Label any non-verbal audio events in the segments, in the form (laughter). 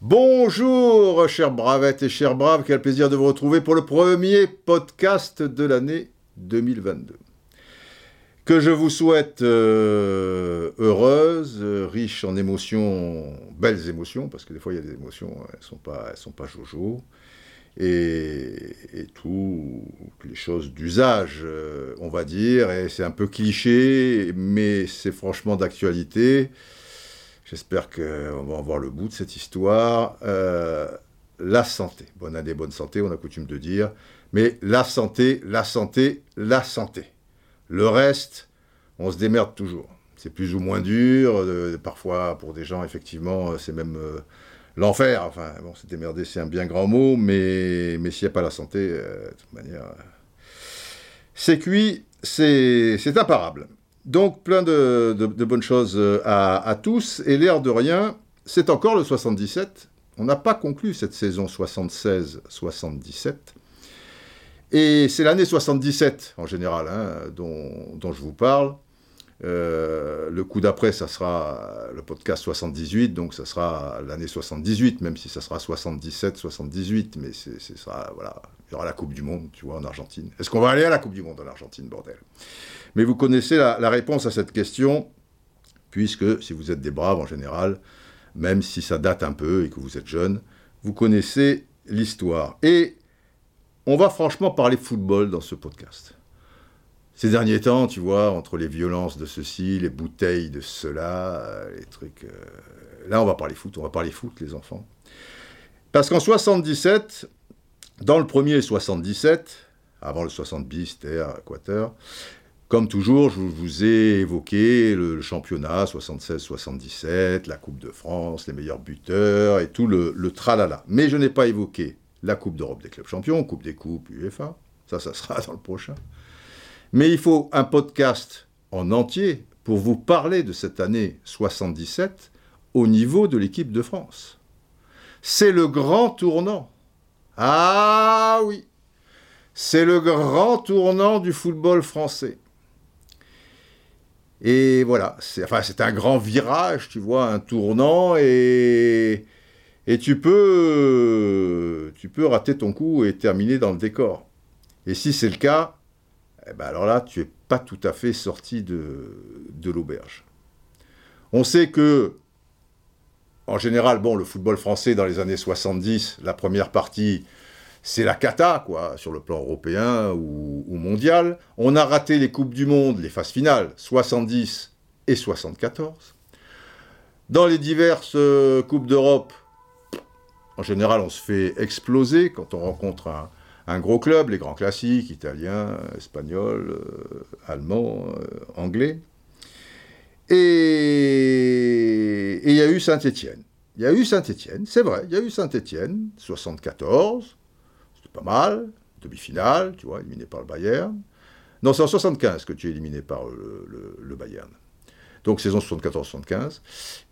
Bonjour, chers bravettes et chers braves, quel plaisir de vous retrouver pour le premier podcast de l'année 2022. Que je vous souhaite euh, heureuse, euh, riche en émotions, belles émotions, parce que des fois il y a des émotions, elles sont pas, elles sont pas jojo, et, et tout, les choses d'usage, euh, on va dire, et c'est un peu cliché, mais c'est franchement d'actualité. J'espère qu'on va en voir le bout de cette histoire. Euh, la santé. Bonne année, bonne santé, on a coutume de dire. Mais la santé, la santé, la santé. Le reste, on se démerde toujours. C'est plus ou moins dur. euh, parfois, pour des gens, effectivement, c'est même l'enfer. Enfin, bon, se démerder, c'est un bien grand mot, mais, mais s'il n'y a pas la santé, euh, de toute manière, euh, c'est cuit, c'est c'est imparable. Donc, plein de, bonnes choses euh, à, tous. Et l'air de rien, c'est encore le 77. On n'a pas conclu cette saison 76-77. Et c'est l'année 77 en général hein, dont je vous parle. Euh, le coup d'après, ça sera le podcast 78, donc ça sera l'année 78, même si ça sera 77, 78, mais c'est ça, voilà. Il y aura la Coupe du Monde, tu vois, en Argentine. Est-ce qu'on va aller à la Coupe du Monde en Argentine, bordel? Mais vous connaissez la, la réponse à cette question, puisque si vous êtes des braves en général, même si ça date un peu et que vous êtes jeune, vous connaissez l'histoire. Et on va franchement parler football dans ce podcast. Ces derniers temps, tu vois, entre les violences de ceci, les bouteilles de cela, euh, les trucs. euh, Là, on va parler foot, on va parler foot, les enfants. Parce qu'en 77, dans le premier 77, avant le 70, terre, Équateur, comme toujours, je vous ai évoqué le, championnat 76-77, la Coupe de France, les meilleurs buteurs et tout le tralala. Mais je n'ai pas évoqué la Coupe d'Europe des clubs champions, Coupe des coupes, UEFA. Ça, ça sera (laughs) dans le prochain. Mais il faut un podcast en entier pour vous parler de cette année 77 au niveau de l'équipe de France. C'est le grand tournant. Ah oui, c'est le grand tournant du football français. Et voilà, c'est un grand virage, tu vois, un tournant, et, et tu, peux, tu peux rater ton coup et terminer dans le décor. Et si c'est le cas, eh ben alors là, tu n'es pas tout à fait sorti de, l'auberge. On sait que, en général, bon, le football français dans les années 70, la première partie, c'est la cata, quoi, sur le plan européen ou, ou mondial. On a raté les Coupes du Monde, les phases finales, 70 et 74. Dans les diverses euh, Coupes d'Europe, en général, on se fait exploser quand on rencontre un, un gros club, les grands classiques, italiens, espagnols, euh, allemands, euh, anglais. Et il y a eu Saint-Étienne. Il y a eu Saint-Étienne, c'est vrai, il y a eu Saint-Étienne, 74, c'était pas mal, demi-finale, tu vois, éliminé par le Bayern. Non, c'est en 75 que tu es éliminé par le Bayern. Donc saison 74-75.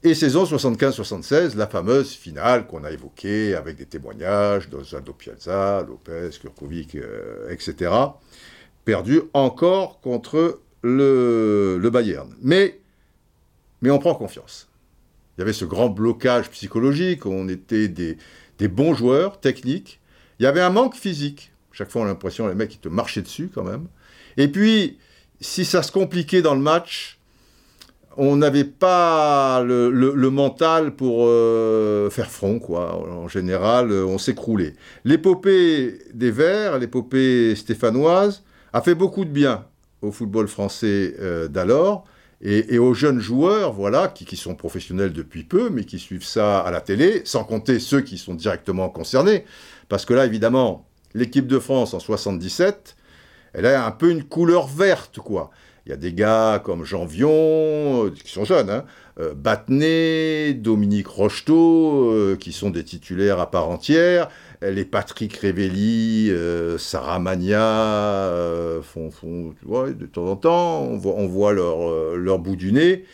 Et saison 75-76, la fameuse finale qu'on a évoquée avec des témoignages d'Osvaldo Piazza, Lopez, Kurkovic, euh, etc. Perdu encore contre le, le Bayern. Mais, mais on prend confiance. Il y avait ce grand blocage psychologique, on était des, des bons joueurs techniques. Il y avait un manque physique. Chaque fois, on a l'impression les mecs ils te marchaient dessus quand même. Et puis, si ça se compliquait dans le match, on n'avait pas le, mental pour euh, faire front, quoi. En général, euh, on s'écroulait. L'épopée des Verts, l'épopée stéphanoise, a fait beaucoup de bien au football français euh, d'alors et, et aux jeunes joueurs, voilà, qui, qui sont professionnels depuis peu, mais qui suivent ça à la télé, sans compter ceux qui sont directement concernés. Parce que là, évidemment, l'équipe de France en 77, elle a un peu une couleur verte, quoi. Il y a des gars comme Jean Vion, euh, qui sont jeunes, hein, euh, Battenet, Dominique Rocheteau, euh, qui sont des titulaires à part entière. Les Patrick Révelli, Sarah Magna font, de temps en temps, on voit, leur, bout du nez.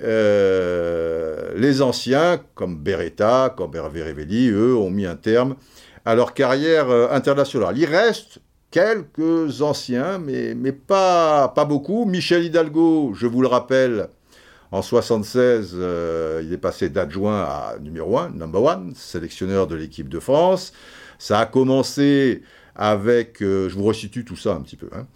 Les anciens, comme Beretta, comme Hervé Révelli, eux, ont mis un terme à leur carrière internationale. Il reste quelques anciens, mais, mais pas, pas beaucoup. Michel Hidalgo, je vous le rappelle, en 76, euh, il est passé d'adjoint à numéro 1, number one, sélectionneur de l'équipe de France. Ça a commencé avec, euh, je vous resitue tout ça un petit peu, hein,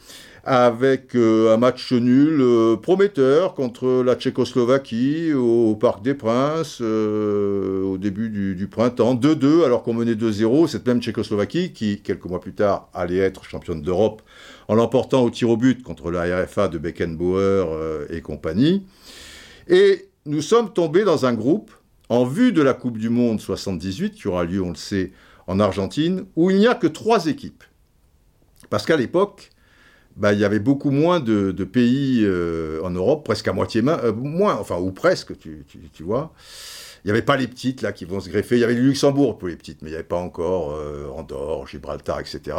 avec euh, un match nul prometteur contre la Tchécoslovaquie au, Parc des Princes au début du, du printemps, 2-2 alors qu'on menait 2-0, cette même Tchécoslovaquie qui, quelques mois plus tard, allait être championne d'Europe en l'emportant au tir au but contre la RFA de Beckenbauer et compagnie. Et nous sommes tombés dans un groupe, en vue de la Coupe du Monde 78, qui aura lieu, on le sait, en Argentine, où il n'y a que trois équipes. Parce qu'à l'époque, bah, il y avait beaucoup moins de, pays euh, en Europe, presque à moitié euh, moins, enfin, ou presque, tu, vois. Il n'y avait pas les petites là qui vont se greffer. Il y avait le Luxembourg pour les petites, mais il n'y avait pas encore euh, Andorre, Gibraltar, etc.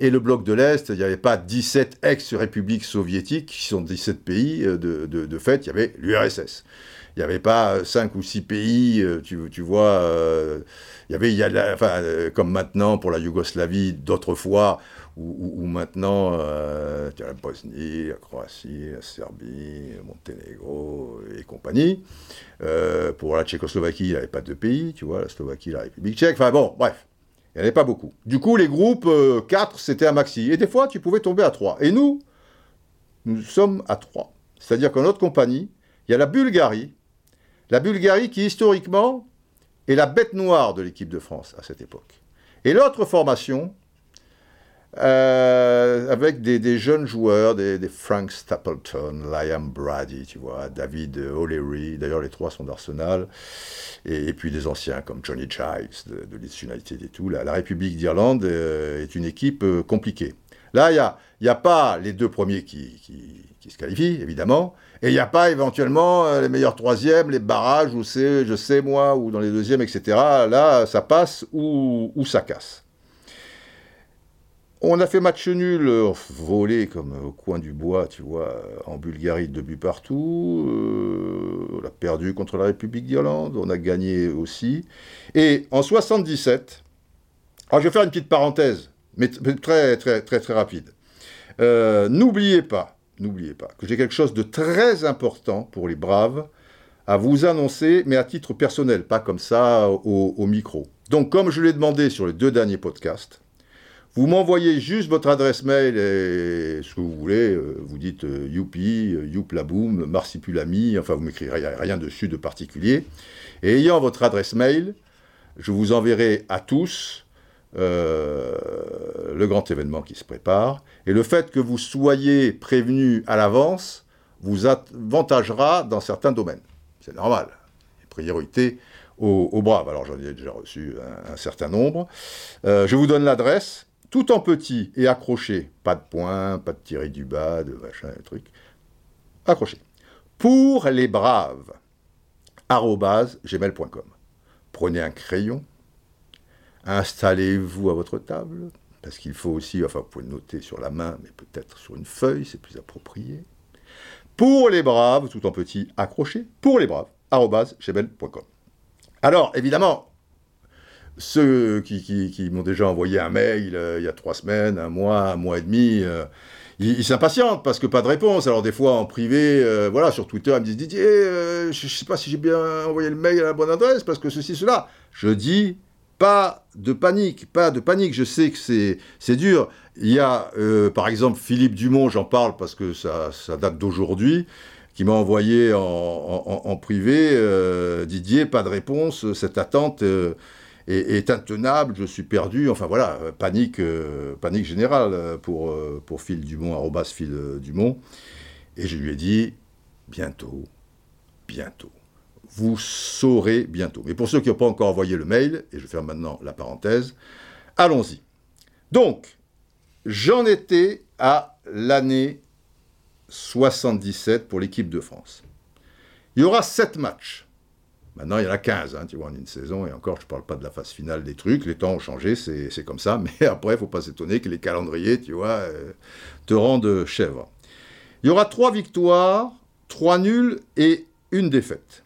Et le bloc de l'Est, il n'y avait pas 17 ex-républiques soviétiques, qui sont 17 pays de, de, fait, il y avait l'URSS. Il n'y avait pas 5 ou 6 pays, tu vois, il y avait, enfin, comme maintenant pour la Yougoslavie, d'autrefois, ou, maintenant, euh, la Bosnie, la Croatie, la Serbie, le Monténégro et compagnie. Euh, pour la Tchécoslovaquie, il n'y avait pas de pays, tu vois, la Slovaquie, la République tchèque. Enfin bon, bref, il n'y en avait pas beaucoup. Du coup, les groupes 4, euh, c'était un maxi. Et des fois, tu pouvais tomber à 3. Et nous, nous sommes à 3. C'est-à-dire qu'en notre compagnie, il y a la Bulgarie. La Bulgarie qui, historiquement, est la bête noire de l'équipe de France à cette époque. Et l'autre formation, euh, avec des, jeunes joueurs, des, Frank Stapleton, Liam Brady, tu vois, David O'Leary, d'ailleurs les trois sont d'Arsenal, et, puis des anciens comme Johnny Giles de, de United et tout. La, République d'Irlande euh, est une équipe euh, compliquée. Là, il n'y a, y a pas les deux premiers qui, se qualifient, évidemment, et il n'y a pas éventuellement les meilleurs troisièmes, les barrages, ou c'est, je sais moi, ou dans les deuxièmes, etc. Là, ça passe ou, ça casse. On a fait match nul, euh, volé comme au coin du bois, tu vois, en Bulgarie, deux buts partout. Euh, on a perdu contre la République d'Irlande, on a gagné aussi. Et en 77, alors je vais faire une petite parenthèse, mais très très très très rapide. Euh, n'oubliez pas, n'oubliez pas que j'ai quelque chose de très important pour les braves à vous annoncer, mais à titre personnel, pas comme ça au, micro. Donc, comme je l'ai demandé sur les deux derniers podcasts, vous m'envoyez juste votre adresse mail et ce que vous voulez. Euh, vous dites euh, youpi, euh, youplaboum, marsipulami, enfin vous m'écrirez rien dessus de particulier. Et ayant votre adresse mail, je vous enverrai à tous le grand événement qui se prépare. Et le fait que vous soyez prévenus à l'avance vous avantagera dans certains domaines. C'est normal. Priorité aux, braves. Alors j'en ai déjà reçu un, certain nombre. je vous donne l'adresse tout en petit et accroché, pas de point, pas de tirer du bas, de machin, de truc, accroché. Pour les braves, gmail.com. Prenez un crayon, installez-vous à votre table, parce qu'il faut aussi, enfin vous pouvez noter sur la main, mais peut-être sur une feuille, c'est plus approprié. Pour les braves, tout en petit, accroché, pour les braves, gmail.com. Alors, évidemment, ceux qui, m'ont déjà envoyé un mail euh, il y a trois semaines, un mois, un mois et demi, euh, ils, s'impatientent parce que pas de réponse. Alors des fois en privé, euh, voilà, sur Twitter, ils me disent Didier, je ne sais pas si j'ai bien envoyé le mail à la bonne adresse parce que ceci, cela. Je dis pas de panique, pas de panique. Je sais que c'est dur. Il y a par exemple Philippe Dumont, j'en parle parce que ça, date d'aujourd'hui qui m'a envoyé en, privé, Didier, pas de réponse, cette attente, est, intenable, je suis perdu, enfin voilà, euh, panique, euh, panique générale euh, pour, pour Phil Dumont, arrobas Phil Dumont. Et je lui ai dit, bientôt, bientôt. Vous saurez bientôt. Mais pour ceux qui n'ont pas encore envoyé le mail, et je ferme maintenant la parenthèse, allons-y. Donc, j'en étais à l'année 77 pour l'équipe de France. Il y aura sept matchs. Maintenant, il y en a 15, hein, tu vois, en une saison, et encore, je ne parle pas de la phase finale des trucs, les temps ont changé, c'est comme ça, (laughs) mais après, il ne faut pas s'étonner que les calendriers, tu vois, euh, te rendent chèvre. Il y aura trois victoires, trois nuls et une défaite.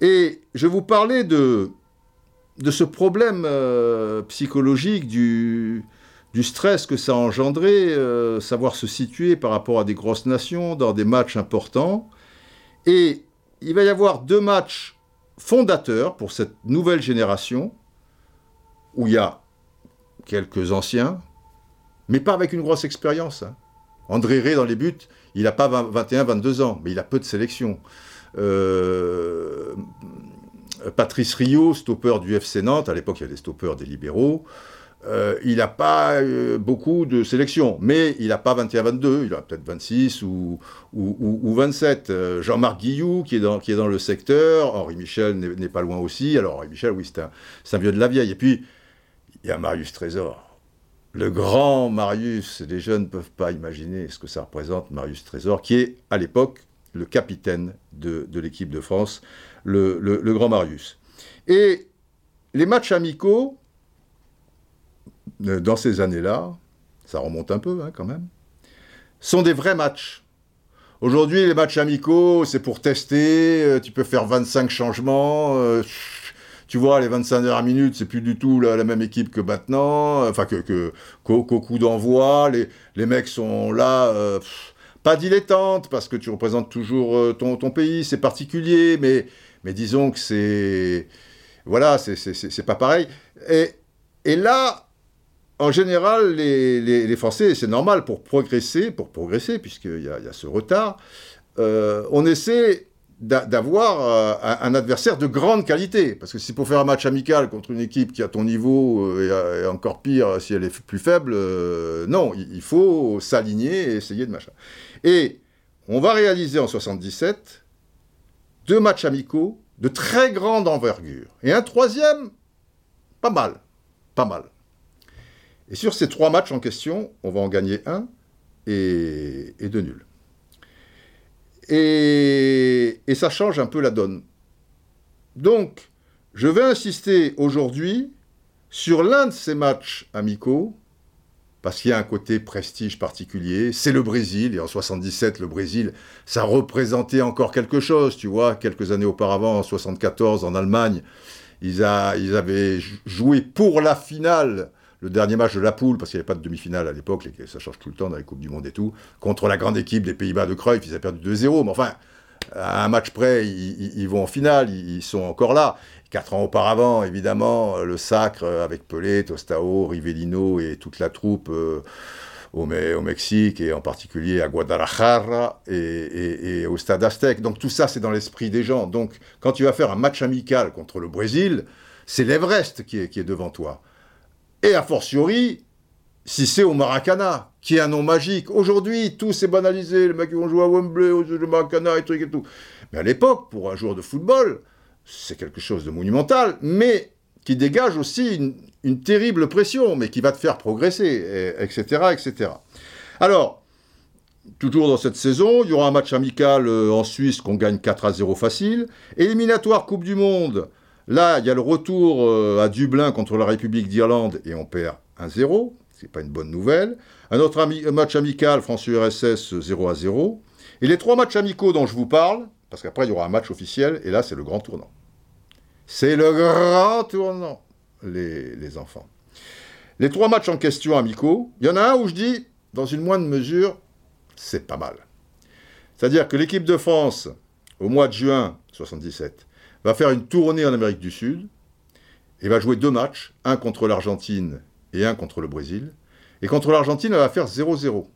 Et je vous parlais de, ce problème euh, psychologique du, du stress que ça a engendré, euh, savoir se situer par rapport à des grosses nations dans des matchs importants. Et il va y avoir deux matchs fondateurs pour cette nouvelle génération, où il y a quelques anciens, mais pas avec une grosse expérience. hein. André Ré, dans les buts, il n'a pas 21-22 ans, mais il a peu de sélection. Euh, Patrice Rio, stopper du FC Nantes, à l'époque il y avait des stoppers des libéraux, euh, il n'a pas euh, beaucoup de sélection, mais il n'a pas 21-22, il a peut-être 26 ou, ou, ou- ou 27. Euh, Jean-Marc Guillou, qui est, dans, qui le secteur, Henri Michel n'est pas loin aussi. Alors Henri Michel, oui, c'est un, un vieux de la vieille. Et puis, il y a Marius Trésor. Le grand Marius, les jeunes ne peuvent pas imaginer ce que ça représente, Marius Trésor, qui est à l'époque le capitaine de, de l'équipe de France, le, le- grand Marius. Et les matchs amicaux, euh, dans ces années-là, ça remonte un peu hein, quand même, sont des vrais matchs. Aujourd'hui, les matchs amicaux, c'est pour tester, euh, tu peux faire 25 changements, euh, tu vois, les 25 dernières minutes, c'est plus du tout la, la même équipe que maintenant, enfin que, que- qu'au, coup d'envoi, les, les mecs sont là, pas dilettantes, parce que tu représentes toujours euh, ton, ton pays, c'est particulier, mais, mais disons que c'est... Voilà, c'est, pas pareil. Et, et là, en général, les, les- Français, c'est normal, pour progresser, pour progresser, puisqu'il y y a ce retard, euh, on essaie d'a- d'avoir euh, un, adversaire de grande qualité. Parce que si pour faire un match amical contre une équipe qui a ton niveau, et, encore pire si elle est plus faible, non, il faut s'aligner et essayer de machin. Et on va réaliser en 77 deux matchs amicaux de très grande envergure. Et un troisième, pas mal, pas mal. Et sur ces trois matchs en question, on va en gagner un et, deux nuls. Et ça change un peu la donne. Donc, je vais insister aujourd'hui sur l'un de ces matchs amicaux, parce qu'il y a un côté prestige particulier. C'est le Brésil, et en 77, le Brésil, ça représentait encore quelque chose, tu vois. Quelques années auparavant, en 74, en Allemagne, ils, avaient joué pour la finale le dernier match de la poule, parce qu'il n'y avait pas de demi-finale à l'époque, ça change tout le temps dans les Coupes du Monde et tout, contre la grande équipe des Pays-Bas de Cruyff, ils avaient perdu 2-0, mais enfin, à un match près, ils, vont en finale, ils sont encore là. Quatre ans auparavant, évidemment, le sacre avec Pelé, Tostao, Rivellino et toute la troupe euh, au, Me- au Mexique et en particulier à Guadalajara et, au Stade Aztec. Donc tout ça, c'est dans l'esprit des gens. Donc quand tu vas faire un match amical contre le Brésil, c'est l'Everest qui est, devant toi. Et a fortiori, si c'est au Maracana, qui est un nom magique. Aujourd'hui, tout s'est banalisé. Les mecs vont jouer à Wembley, au Maracana et trucs et tout. Mais à l'époque, pour un joueur de football, c'est quelque chose de monumental, mais qui dégage aussi une, terrible pression, mais qui va te faire progresser, et- etc., etc. Alors, toujours dans cette saison, il y aura un match amical euh, en Suisse qu'on gagne 4 à 0 facile. Éliminatoire Coupe du Monde, là, il y a le retour euh, à Dublin contre la République d'Irlande et on perd 1-0. C'est pas une bonne nouvelle. Un autre match amical France-URSS 0 à 0. Et les trois matchs amicaux dont je vous parle, parce qu'après il y aura un match officiel, et là c'est le grand tournant. C'est le grand tournant, les, enfants. Les trois matchs en question amicaux, il y en a un où je dis, dans une moindre mesure, c'est pas mal. C'est-à-dire que l'équipe de France, au mois de juin 77, va faire une tournée en Amérique du Sud et va jouer deux matchs, un contre l'Argentine et un contre le Brésil. Et contre l'Argentine, elle va faire 0-0.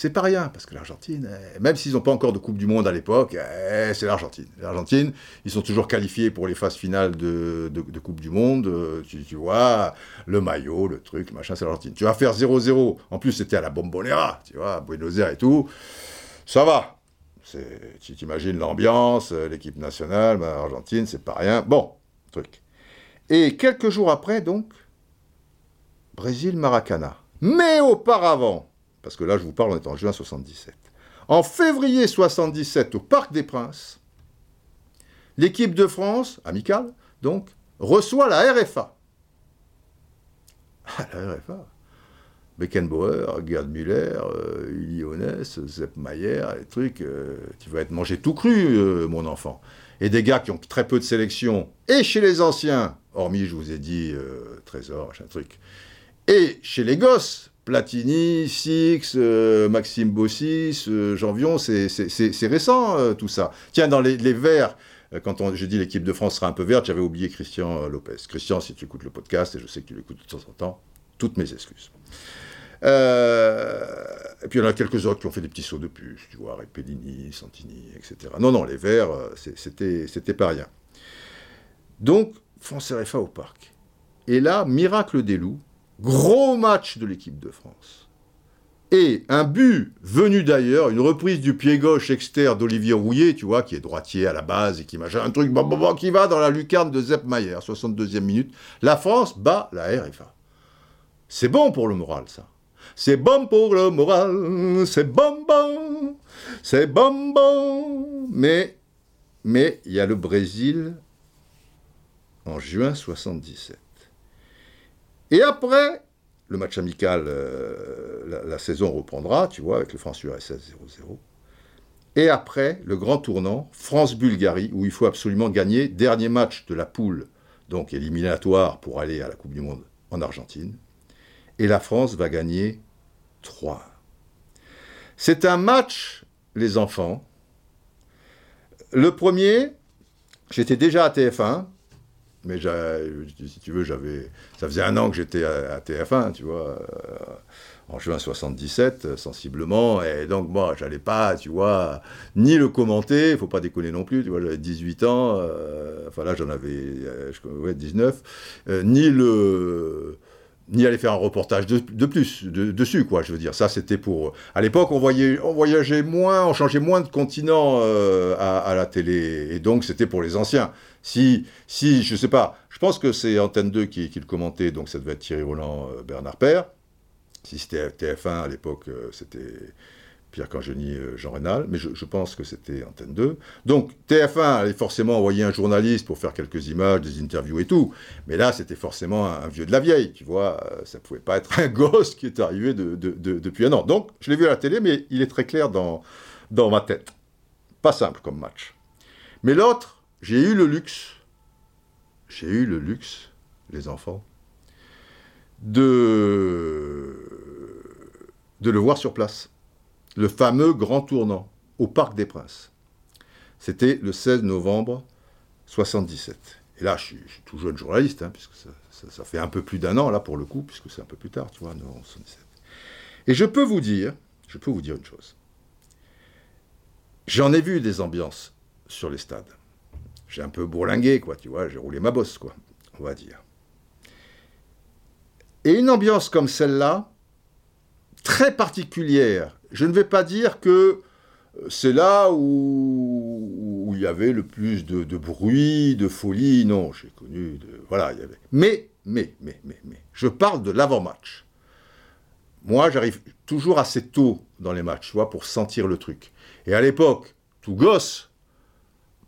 C'est pas rien, parce que l'Argentine, eh, même s'ils n'ont pas encore de Coupe du Monde à l'époque, eh, c'est l'Argentine. L'Argentine, ils sont toujours qualifiés pour les phases finales de, Coupe du Monde. euh, Tu, vois, le maillot, le truc, machin, c'est l'Argentine. Tu vas faire 0-0. En plus, c'était à la Bombonera, tu vois, à Buenos Aires et tout. Ça va. Tu t'imagines l'ambiance, euh, l'équipe nationale, ben, Argentine, c'est pas rien. Bon, truc. Et quelques jours après, donc, Brésil-Maracana. Mais auparavant, parce que là je vous parle, on est en juin 77. En février 77, au Parc des Princes, l'équipe de France, amicale, donc, reçoit la RFA. Ah, la RFA Beckenbauer, Gerd Müller, euh, Uli Hoeneß, Sepp Mayer, les trucs, euh, tu vas être mangé tout cru, euh, mon enfant. Et des gars qui ont très peu de sélection, et chez les anciens, hormis, je vous ai dit, euh, Trésor, machin truc, Et chez les gosses, Platini, Six, euh, Maxime Bossis, euh, Jean Vion, c'est récent euh, tout ça. Tiens, dans les, Verts, quand j'ai dit l'équipe de France sera un peu verte, j'avais oublié Christian Lopez. Christian, si tu écoutes le podcast, et je sais que tu l'écoutes de temps en temps, toutes mes excuses. et puis il y en a quelques autres qui ont fait des petits sauts de puce, tu vois, Pellini, Santini, etc. Non, non, les Verts, c'était pas rien. Donc, France RFA au parc. Et là, miracle des loups, gros match de l'équipe de France. Et un but venu d'ailleurs, une reprise du pied gauche externe d'Olivier Rouillet, tu vois, qui est droitier à la base et qui machin, un truc qui va dans la lucarne de Zepp Mayer, 62e minute. La France bat la RFA. C'est bon pour le moral, ça. C'est bon pour le moral, c'est bon, bon, c'est bon, bon. Mais, mais il y a le Brésil en juin 77. Et après, le match amical, euh, la, saison reprendra, tu vois, avec le France-URSS 0-0. Et après, le grand tournant, France-Bulgarie, où il faut absolument gagner, dernier match de la poule, donc éliminatoire pour aller à la Coupe du Monde en Argentine. Et la France va gagner 3. C'est un match, les enfants. Le premier, j'étais déjà à TF1, mais si tu veux, j'avais, ça faisait un an que j'étais à, TF1, tu vois, euh, en juin 77, euh, sensiblement, et donc moi, j'allais pas, tu vois, ni le commenter, il faut pas déconner non plus, tu vois, j'avais 18 ans, euh, enfin là j'en avais, ouais, 19, ni le ni aller faire un reportage de, plus dessus, quoi. Je veux dire, ça c'était pour. À l'époque, on, voyait, on voyageait moins, on changeait moins de continent euh, à, la télé, et donc c'était pour les anciens. Si, si, je sais pas, je pense que c'est Antenne 2 qui, le commentait, donc ça devait être Thierry Roland, euh, Bernard Père. Si c'était TF1 à l'époque, euh, c'était Pierre Cangeny, euh, Jean Rénal, mais je, pense que c'était Antenne 2. Donc TF1 allait forcément envoyer un journaliste pour faire quelques images, des interviews et tout, mais là c'était forcément un, vieux de la vieille, tu vois, euh, ça pouvait pas être (laughs) un gosse qui est arrivé depuis un an. Donc je l'ai vu à la télé, mais il est très clair dans, dans ma tête. Pas simple comme match. Mais l'autre, j'ai eu le luxe, j'ai eu le luxe, les enfants, de, de le voir sur place le fameux grand tournant au Parc des Princes. C'était le 16 novembre 77. Et là, je suis, tout jeune journaliste, hein, puisque ça, fait un peu plus d'un an, là, pour le coup, puisque c'est un peu plus tard, tu vois, 77. Et je peux vous dire, je peux vous dire une chose. J'en ai vu des ambiances sur les stades. J'ai un peu bourlingué, quoi, tu vois, j'ai roulé ma bosse, quoi, on va dire. Et une ambiance comme celle-là, très particulière, je ne vais pas dire que c'est là où, il y avait le plus de, bruit, de folie. Non, j'ai connu. De, voilà, il y avait. Mais, mais, mais, mais, mais, je parle de l'avant-match. Moi, j'arrive toujours assez tôt dans les matchs, tu vois, pour sentir le truc. Et à l'époque, tout gosse,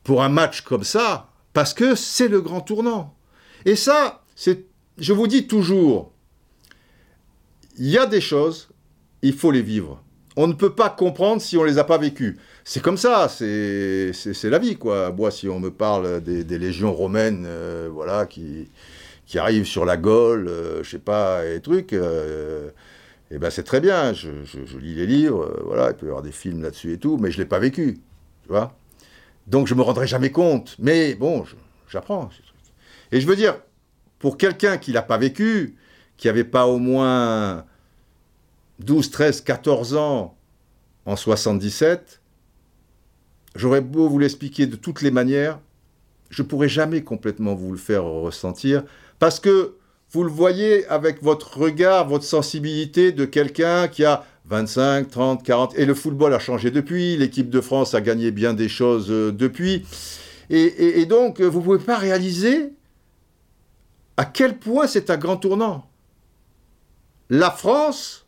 pour un match comme ça, parce que c'est le grand tournant. Et ça, c'est, je vous dis toujours, il y a des choses, il faut les vivre on ne peut pas comprendre si on les a pas vécues. C'est comme ça, c'est la vie, quoi. Moi, si on me parle des, légions romaines, euh, voilà, qui, qui arrivent sur la Gaule, euh, je sais pas, et trucs, euh, eh ben c'est très bien. Je, lis les livres, voilà, il peut y avoir des films là-dessus et tout, mais je l'ai pas vécu, tu vois. Donc je me rendrai jamais compte. Mais bon, j'apprends. Et je veux dire, pour quelqu'un qui l'a pas vécu, qui avait pas au moins 12, 13, 14 ans en 77, j'aurais beau vous l'expliquer de toutes les manières, je ne pourrais jamais complètement vous le faire ressentir, parce que vous le voyez avec votre regard, votre sensibilité de quelqu'un qui a 25, 30, 40, et le football a changé depuis, l'équipe de France a gagné bien des choses euh, depuis, et, et donc vous ne pouvez pas réaliser à quel point c'est un grand tournant. La France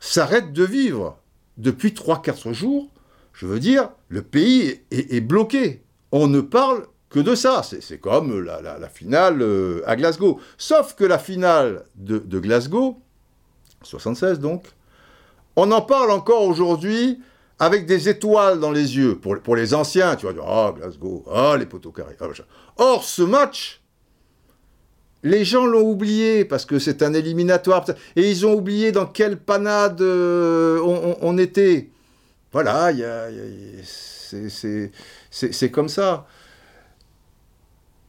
s'arrête de vivre. Depuis 3-4 jours, je veux dire, le pays est, bloqué. On ne parle que de ça. C'est comme la, finale euh, à Glasgow. Sauf que la finale de, Glasgow, 76 donc, on en parle encore aujourd'hui avec des étoiles dans les yeux. Pour, les anciens, tu vas dire, ah, Glasgow, ah, les poteaux carrés. Ah, Or, ce match, les gens l'ont oublié parce que c'est un éliminatoire. Et ils ont oublié dans quelle panade euh, on, était. Voilà, c'est comme ça.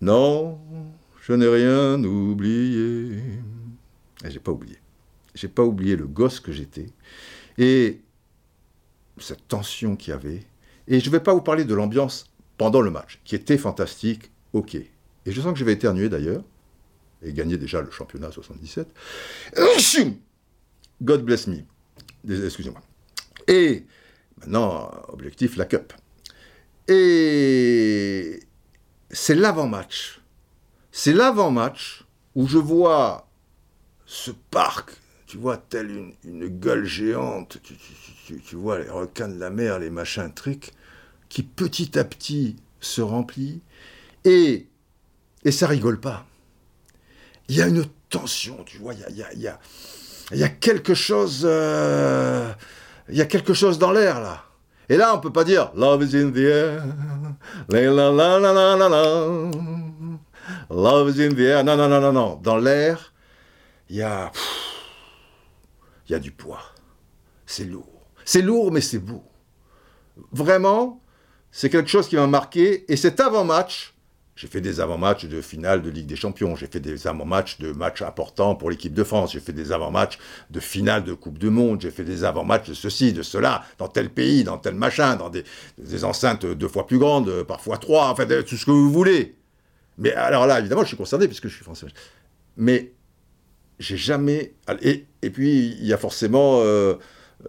Non, je n'ai rien oublié. J'ai pas oublié. J'ai pas oublié le gosse que j'étais. Et cette tension qu'il y avait. Et je ne vais pas vous parler de l'ambiance pendant le match, qui était fantastique, ok. Et je sens que je vais éternuer d'ailleurs, et gagner déjà le championnat 77. God bless me. Excusez-moi. Et maintenant, objectif, la Cup. Et c'est l'avant-match. C'est l'avant-match où je vois ce parc, tu vois, tel une, gueule géante, tu, vois les requins de la mer, les machins trucs, qui petit à petit se remplit, et, et ça rigole pas. Il y a une tension, tu vois, il y a, quelque chose... Euh, il y a quelque chose dans l'air, là. Et là, on peut pas dire Love is in the air. Love is in the air. Non, non, non, non, non. Dans l'air, il y a. Il y a du poids. C'est lourd. C'est lourd, mais c'est beau. Vraiment, c'est quelque chose qui m'a marqué. Et cet avant-match, j'ai fait des avant-matchs de finale de Ligue des Champions, j'ai fait des avant-matchs de matchs importants pour l'équipe de France, j'ai fait des avant-matchs de finale de Coupe du Monde, j'ai fait des avant-matchs de ceci, de cela, dans tel pays, dans tel machin, dans des, enceintes deux fois plus grandes, parfois trois, enfin tout ce que vous voulez. Mais alors là, évidemment, je suis concerné puisque je suis français. Mais j'ai jamais. Et, et, puis, il y a forcément euh,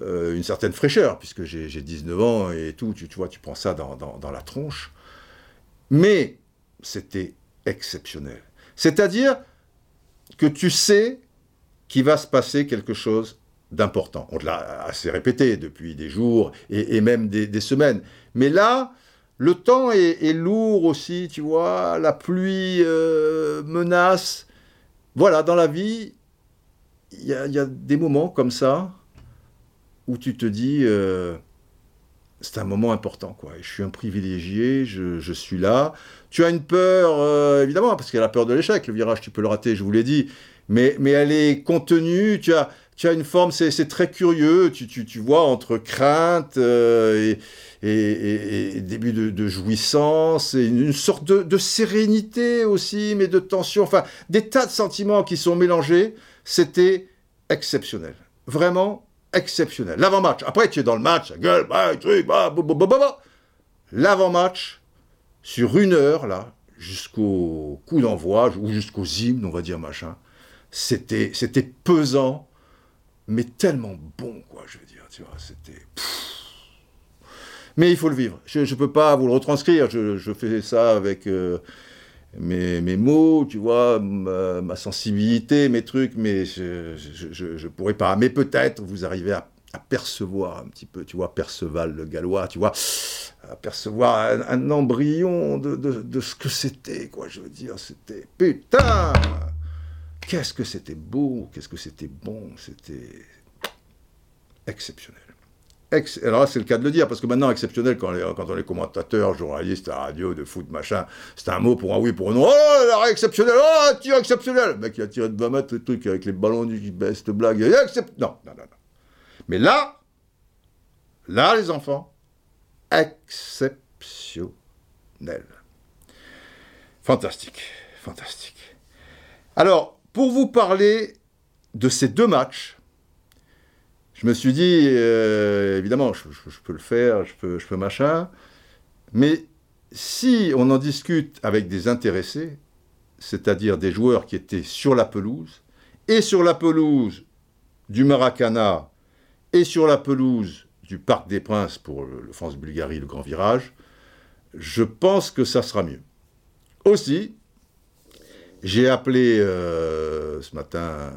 euh, une certaine fraîcheur, puisque j'ai 19 ans et tout, tu, tu, vois, tu prends ça dans, dans la tronche. Mais c'était exceptionnel. C'est-à-dire que tu sais qu'il va se passer quelque chose d'important. On l'a assez répété depuis des jours et, même des, semaines. Mais là, le temps est, lourd aussi, tu vois, la pluie euh, menace. Voilà, dans la vie, il y, a des moments comme ça où tu te dis, euh, c'est un moment important, quoi. je suis un privilégié, je, suis là. Tu as une peur, euh, évidemment, parce qu'il y a peur de l'échec. Le virage, tu peux le rater, je vous l'ai dit. Mais, mais elle est contenue. Tu as, tu as une forme, c'est très curieux. Tu, tu, tu, vois entre crainte euh, et, et, début de, jouissance, et une sorte de, de, sérénité aussi, mais de tension. Enfin, des tas de sentiments qui sont mélangés. C'était exceptionnel. Vraiment exceptionnel. L'avant-match. Après, tu es dans le match, ça gueule, bah, truc, bah, bah, bah, bah, L'avant-match, sur une heure, là, jusqu'au coup d'envoi, ou jusqu'aux hymnes, on va dire, machin, c'était, c'était pesant, mais tellement bon, quoi, je veux dire, tu vois, c'était... Mais il faut le vivre. Je ne peux pas vous le retranscrire, je, je fais ça avec... Euh, mes, mots, tu vois, ma, sensibilité, mes trucs, mais je, je, pourrais pas. Mais peut-être vous arrivez à, percevoir un petit peu, tu vois, Perceval le Gallois, tu vois, à percevoir un, embryon de, de, ce que c'était, quoi, je veux dire, c'était putain Qu'est-ce que c'était beau, qu'est-ce que c'était bon, c'était exceptionnel. Alors là, c'est le cas de le dire, parce que maintenant, exceptionnel, quand, on est commentateur, journaliste à radio, de foot, machin, c'est un mot pour un oui, pour un non. Oh, exceptionnel, oh, tir exceptionnel Le mec, il a tiré de 20 mètres le truc avec les ballons du best blague. Non, non, non, non. Mais là, là, les enfants, exceptionnel. Fantastique, fantastique. Alors, pour vous parler de ces deux matchs, je me suis dit, euh, évidemment, je, peux le faire, je peux, machin, mais si on en discute avec des intéressés, c'est-à-dire des joueurs qui étaient sur la pelouse, et sur la pelouse du Maracana, et sur la pelouse du Parc des Princes pour le, France-Bulgarie, le grand virage, je pense que ça sera mieux. Aussi, j'ai appelé euh, ce matin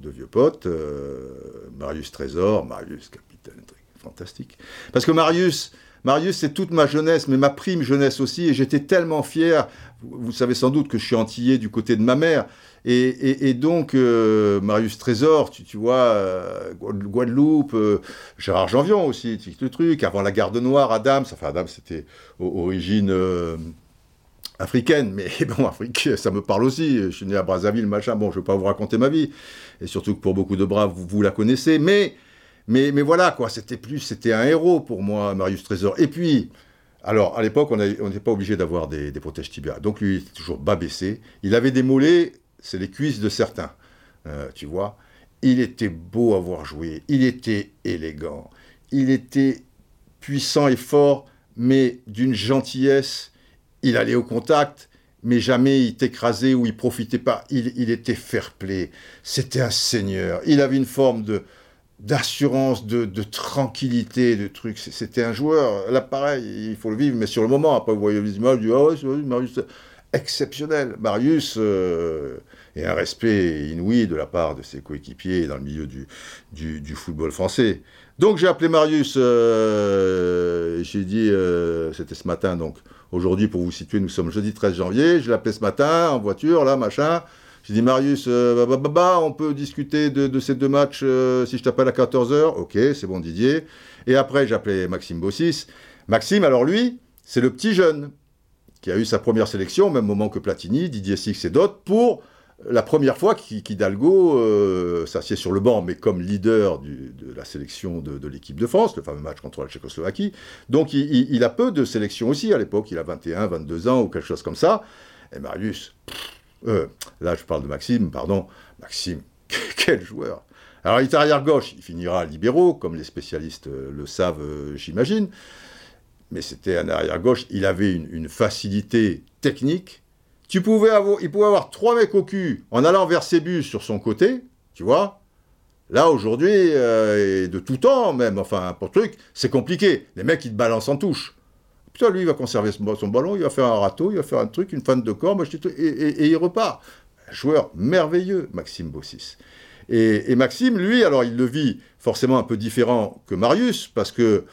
de vieux potes, euh, Marius Trésor, Marius Capitaine, fantastique. Parce que Marius, Marius, c'est toute ma jeunesse, mais ma prime jeunesse aussi, et j'étais tellement fier. Vous, savez sans doute que je suis antillais du côté de ma mère, et, donc euh, Marius Trésor, tu, vois, euh, Guadeloupe, Gérard Janvion aussi, le truc. Avant la Garde Noire, Adam, enfin Adam, c'était origine africaine, mais (laughs) bon, Afrique, ça me parle aussi. Je suis né à Brazzaville, machin. Bon, je ne vais pas vous raconter ma vie. Et surtout que pour beaucoup de braves, vous, vous la connaissez. Mais, mais, mais voilà, quoi. C'était plus, c'était un héros pour moi, Marius Trésor. Et puis, alors, à l'époque, on n'était pas obligé d'avoir des, protèges tibias. Donc, lui, il était toujours bas baissé. Il avait des mollets, c'est les cuisses de certains. Euh, tu vois. Il était beau à voir jouer. Il était élégant. Il était puissant et fort, mais d'une gentillesse il allait au contact, mais jamais il t'écrasait ou il profitait pas. Il, était fair-play. C'était un seigneur. Il avait une forme de d'assurance, de, tranquillité, de trucs. C'était un joueur, là pareil, il faut le vivre, mais sur le moment, après vous voyez les images, du oh, Marius, exceptionnel. Marius, euh, et un respect inouï de la part de ses coéquipiers dans le milieu du, du, football français. Donc j'ai appelé Marius, euh, j'ai dit, euh, c'était ce matin, donc Aujourd'hui, pour vous situer, nous sommes jeudi 13 janvier. Je l'ai appelé ce matin en voiture, là, machin. J'ai dit, Marius, euh, bah, bah, bah, on peut discuter de, ces deux matchs euh, si je t'appelle à 14h. Ok, c'est bon, Didier. Et après, appelé Maxime Bossis. Maxime, alors lui, c'est le petit jeune qui a eu sa première sélection au même moment que Platini, Didier Six et d'autres, pour la première fois qu'Hidalgo euh, s'assied sur le banc, mais comme leader de la sélection de, l'équipe de France, le fameux match contre la Tchécoslovaquie. Donc il, a peu de sélections aussi à l'époque, il a 21, 22 ans ou quelque chose comme ça. Et Marius, euh, là je parle de Maxime, pardon, Maxime, (laughs) quel joueur Alors il est arrière gauche, il finira libéraux, comme les spécialistes euh, le savent, j'imagine. Mais c'était un arrière gauche, il avait une facilité technique tu pouvais avoir, il pouvait avoir trois mecs au cul en allant vers ses bus sur son côté, tu vois. Là, aujourd'hui, euh, et de tout temps même, enfin, pour truc, c'est compliqué. Les mecs, ils te balancent en touche. Putain, lui, il va conserver son ballon, il va faire un râteau, il va faire un truc, une fan de corps, et, et, il repart. Un joueur merveilleux, Maxime Bossis. Et, Maxime, lui, alors, il le vit forcément un peu différent que Marius, parce que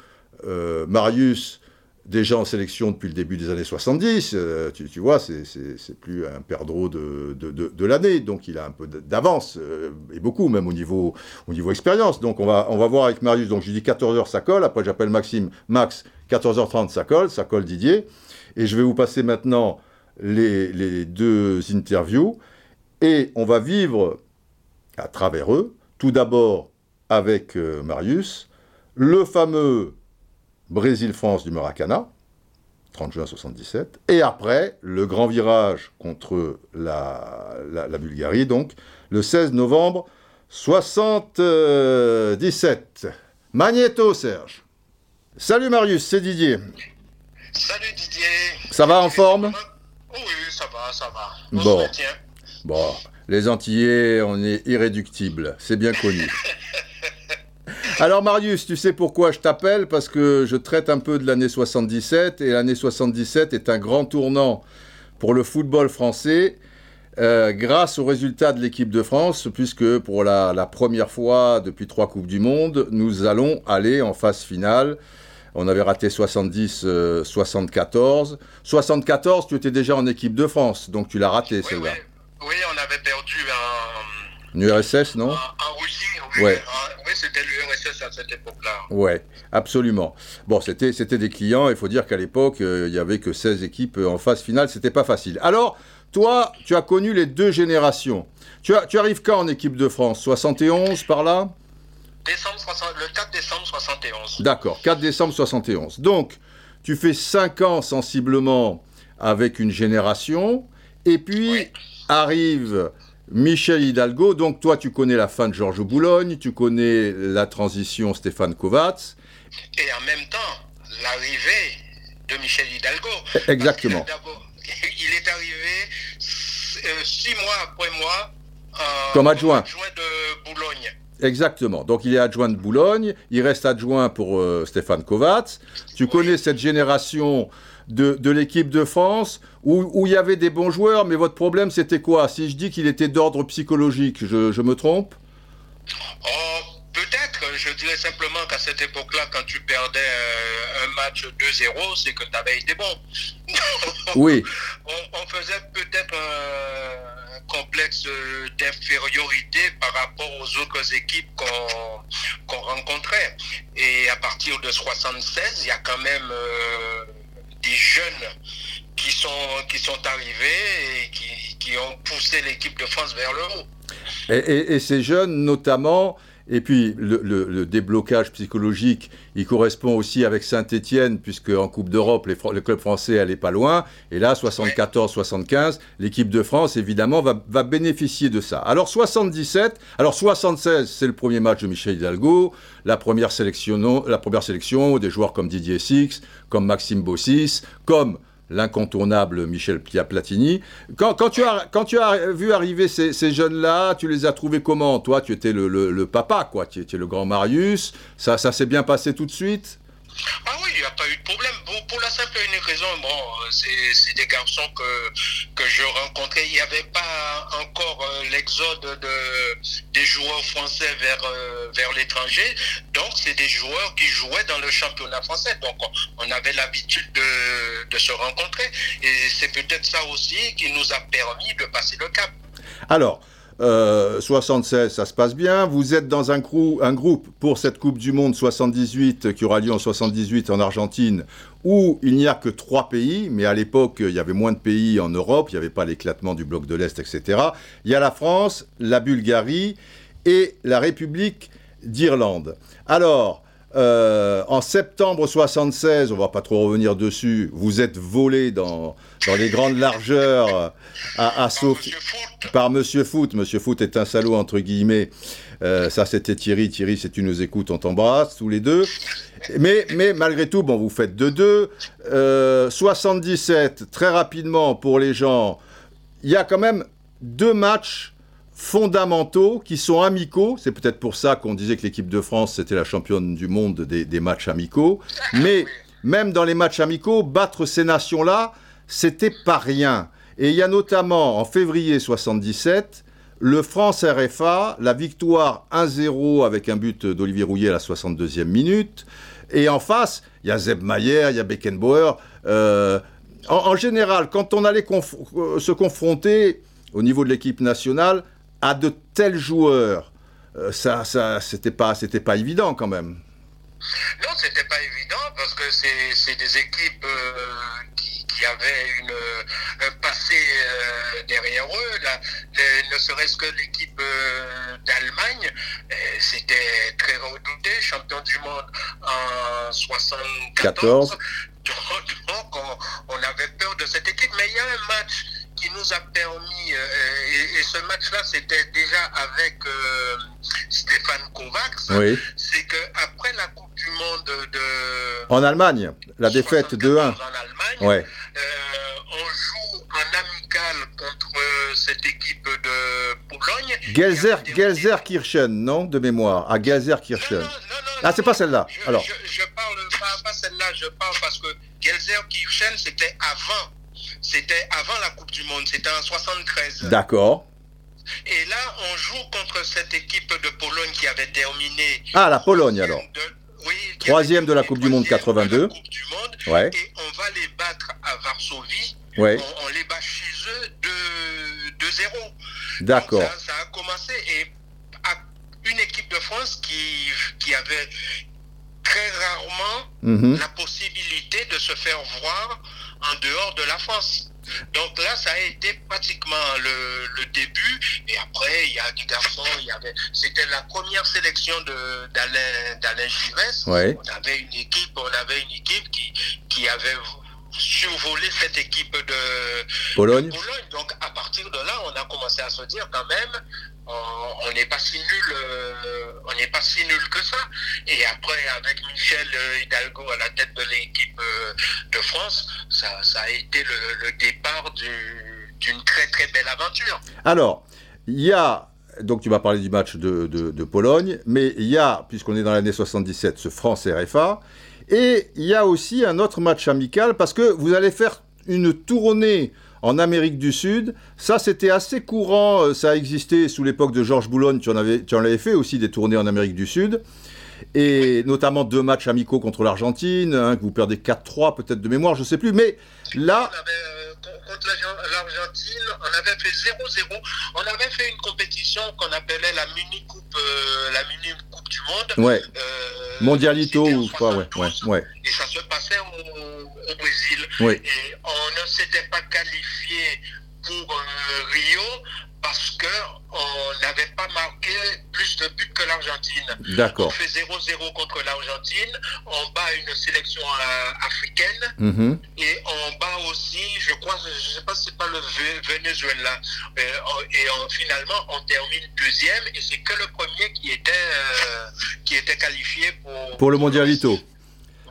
euh, Marius, déjà en sélection depuis le début des années 70, euh, tu, vois, c'est plus un perdreau de, de, l'année, donc il a un peu d'avance, euh, et beaucoup même au niveau, au niveau expérience. Donc on va, on va voir avec Marius, donc je dis 14h ça colle, après j'appelle Maxime, Max, 14h30 ça colle, ça colle Didier, et je vais vous passer maintenant les, les deux interviews, et on va vivre à travers eux, tout d'abord avec euh, Marius, le fameux Brésil-France du Maracana, 30 juin 77, et après le grand virage contre la, Bulgarie, donc le 16 novembre 77. Magnéto, Serge. Salut Marius, c'est Didier. Salut Didier. Ça va en forme? Oui, ça va, ça va. bon. Bon, les Antillais, on est irréductibles, c'est bien connu. (laughs) Alors Marius, tu sais pourquoi je t'appelle? Parce que je traite un peu de l'année 77 et l'année 77 est un grand tournant pour le football français. Euh, grâce aux résultats de l'équipe de France, puisque pour la, première fois depuis trois Coupes du Monde, nous allons aller en phase finale. On avait raté 70, 74. 74, tu étais déjà en équipe de France, donc tu l'as raté celle-là. Oui, on avait perdu un... Une URSS, non En Russie, oui. Ouais. Oui, c'était l'URSS à cette époque-là. Ouais, absolument. Bon, c'était, c'était des clients, il faut dire qu'à l'époque, euh, il n'y avait que 16 équipes en phase finale, c'était pas facile. Alors, toi, tu as connu les deux générations. Tu, as, tu arrives quand en équipe de France? 71 par là? Décembre, Le 4 décembre 71. D'accord, 4 décembre 71. Donc, tu fais 5 ans sensiblement avec une génération, et puis arrive Michel Hidalgo, donc toi tu connais la fin de Georges Boulogne, tu connais la transition Stéphane Kovacs. Et en même temps, l'arrivée de Michel Hidalgo. Exactement. (laughs) Il est arrivé euh, six mois après moi. comme adjoint. adjoint de Boulogne. Exactement. Donc il est adjoint de Boulogne, il reste adjoint pour euh, Stéphane Kovacs. Tu connais cette génération de, l'équipe de France où, il y avait des bons joueurs, mais votre problème c'était quoi? Si je dis qu'il était d'ordre psychologique, je, me trompe? Oh, Peut-être, je dirais simplement qu'à cette époque-là, quand tu perdais euh, un match 2-0, c'est que tu avais été bon. (laughs) oui. On, faisait peut-être un complexe d'infériorité par rapport aux autres équipes qu'on rencontrait. Et à partir de 76, il y a quand même... Euh, des jeunes qui sont, qui sont arrivés et qui, ont poussé l'équipe de France vers le haut. Et, ces jeunes, notamment, et puis le, déblocage psychologique, il correspond aussi avec Saint-Étienne, puisque en Coupe d'Europe, le club français n'allait pas loin. Et là, 74-75, l'équipe de France, évidemment, va, va, bénéficier de ça. Alors 77, alors 76, c'est le premier match de Michel Hidalgo, la première sélection, la première sélection des joueurs comme Didier Six, comme Maxime Bossis, comme l'incontournable Michel Platini. Quand, tu as, vu arriver ces, jeunes-là, tu les as trouvés comment? Toi, tu étais le, le, le, papa, quoi. Tu étais le grand Marius. Ça, ça s'est bien passé tout de suite? Ah oui, il n'y a pas eu de problème. Pour, pour la simple et unique raison, bon, euh, c'est des garçons que, que je rencontrais. Il n'y avait pas encore euh, l'exode de, des joueurs français vers, euh, vers l'étranger. Donc, c'est des joueurs qui jouaient dans le championnat français. Donc, on avait l'habitude de, de se rencontrer. Et c'est peut-être ça aussi qui nous a permis de passer le cap. Alors, euh, 76, ça se passe bien. Vous êtes dans un, un, groupe pour cette Coupe du Monde 78 qui aura lieu en 78 en Argentine, où il n'y a que trois pays, mais à l'époque, il y avait moins de pays en Europe, il n'y avait pas l'éclatement du bloc de l'Est, etc. Il y a la France, la Bulgarie et la République d'Irlande. Alors, euh, en septembre 76, on va pas trop revenir dessus, vous êtes volé dans, dans les grandes largeurs à, à par Monsieur Foot. Monsieur Foot est un salaud, entre guillemets. Euh, ça, c'était Thierry. Thierry, si tu nous écoutes, on t'embrasse, tous les deux. Mais, mais malgré tout, bon, vous faites 2-2. Euh, 77, très rapidement, pour les gens, il y a quand même deux matchs fondamentaux qui sont amicaux. C'est peut-être pour ça qu'on disait que l'équipe de France, c'était la championne du monde des, matchs amicaux. Mais même dans les matchs amicaux, battre ces nations-là, c'était pas rien. Et il y a notamment en février 77 le France RFA, la victoire 1-0 avec un but d'Olivier Rouillet à la 62e minute. Et en face, il y a Zeb Mayer, il y a Beckenbauer. Euh, en, général, quand on allait conf se confronter au niveau de l'équipe nationale, à de tels joueurs, euh, ça, ça, c'était pas, c'était pas évident quand même. Non, c'était pas évident parce que c'est des équipes euh, qui, qui, avaient une, un passé euh, derrière eux. Là, ne serait-ce que l'équipe euh, d'Allemagne, c'était très redouté, champion du monde en 74. 14. Donc, on, on avait peur de cette équipe. Mais il y a un match qui nous a permis, euh, et, et, ce match-là, c'était déjà avec euh, Stéphane Kovacs, oui. c'est qu'après la Coupe du Monde de... En Allemagne, la défaite 2-1. En Allemagne, ouais. euh, on joue en amical contre cette équipe de Pologne. Gelser, Gelsenkirchen, non, de mémoire, à. Non, non, non, ah, c'est pas celle-là. Je, Alors. Je, je parle pas, pas celle-là, je parle parce que Gelsenkirchen, c'était avant c'était avant la Coupe du Monde, c'était en 73. D'accord. Et là, on joue contre cette équipe de Pologne qui avait terminé. Ah, la Pologne alors. De, oui, troisième de la Coupe du Monde 82. Coupe du Monde, ouais. Et on va les battre à Varsovie. Ouais. On, on, les bat chez eux de, de 0. D'accord. Ça, ça, a commencé et une équipe de France qui, qui avait très rarement -hmm. la possibilité de se faire voir en dehors de la France. Donc là, ça a été pratiquement le, le début. Et après, il y a des garçons, il y avait, c'était la première sélection de, d'Alain, d'Alain Givès. Ouais. On avait une équipe, on avait une équipe qui, qui avait survolé cette équipe de Pologne. de Pologne. Donc à partir de là, on a commencé à se dire quand même, on n'est pas si nul, euh, on n'est pas si nul que ça. Et après, avec Michel Hidalgo à la tête de l'équipe euh, de France, ça, a été le, départ d'une très très belle aventure. Alors, il y a donc tu vas parler du match de, Pologne, mais il y a, puisqu'on est dans l'année 77, ce France-RFA, et il y a aussi un autre match amical, parce que vous allez faire une tournée en Amérique du Sud. Ça, c'était assez courant, ça a existé sous l'époque de Georges Boulogne, tu en, avais, tu en avais fait aussi des tournées en Amérique du Sud, et notamment deux matchs amicaux contre l'Argentine, hein, que vous perdez 4-3 peut-être de mémoire, je ne sais plus, mais là... Avait, euh, contre l'Argentine, on avait fait 0-0. On avait fait une compétition qu'on appelait la mini coupe, euh, la mini coupe du Monde. Ouais. Euh, Mondialito ou quoi, ouais, ouais, 72, ouais. Et ça se passait au, au Brésil. Et on ne s'était pas qualifié pour euh, Rio parce que on n'avait pas marqué plus de buts que l'Argentine. On D'accord. fait 0-0 contre l'Argentine, on bat une sélection euh, africaine Mhm. et on bat aussi, je crois, je ne sais pas si c'est pas le Ve- Venezuela. Euh, on- et on- finalement, on termine deuxième et c'est que le premier qui était, euh, qui était qualifié pour, Pour le Mondialito.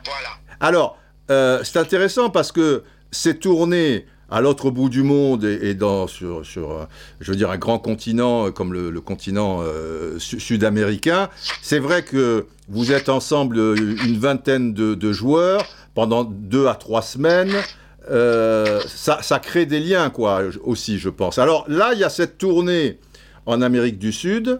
Voilà. Alors, euh, c'est intéressant parce que ces tournées à l'autre bout du monde et, et dans, sur, sur, euh, je veux dire, un grand continent euh, comme le, le continent euh, su- sud-américain, c'est vrai que vous êtes ensemble une vingtaine de, de joueurs pendant deux à trois semaines. Euh, ça, ça crée des liens, quoi, aussi, je pense. Alors là, il y a cette tournée en Amérique du Sud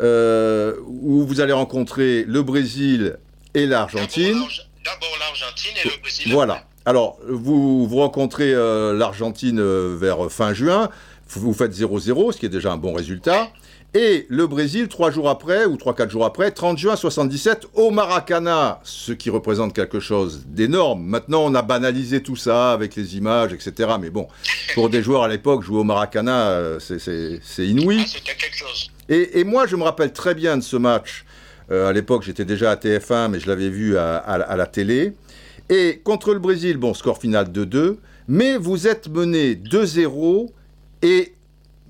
euh, où vous allez rencontrer le Brésil et l'Argentine. D'abord l'Arge- D'abord l'Argentine et le Brésil. Voilà. Alors, vous, vous rencontrez euh, l'Argentine euh, vers fin juin, vous faites 0-0, ce qui est déjà un bon résultat. Et le Brésil, trois jours après, ou trois, quatre jours après, 30 juin 77, au Maracana, ce qui représente quelque chose d'énorme. Maintenant, on a banalisé tout ça avec les images, etc. Mais bon, pour des joueurs à l'époque, jouer au Maracana, euh, c'est- inouï. Ah, C'était quelque chose. Et, et moi, je me rappelle très bien de ce match. Euh, à l'époque, j'étais déjà à TF1, mais je l'avais vu à, à- à la télé. Et contre le Brésil, bon, score final 2-2. Mais vous êtes mené 2-0 et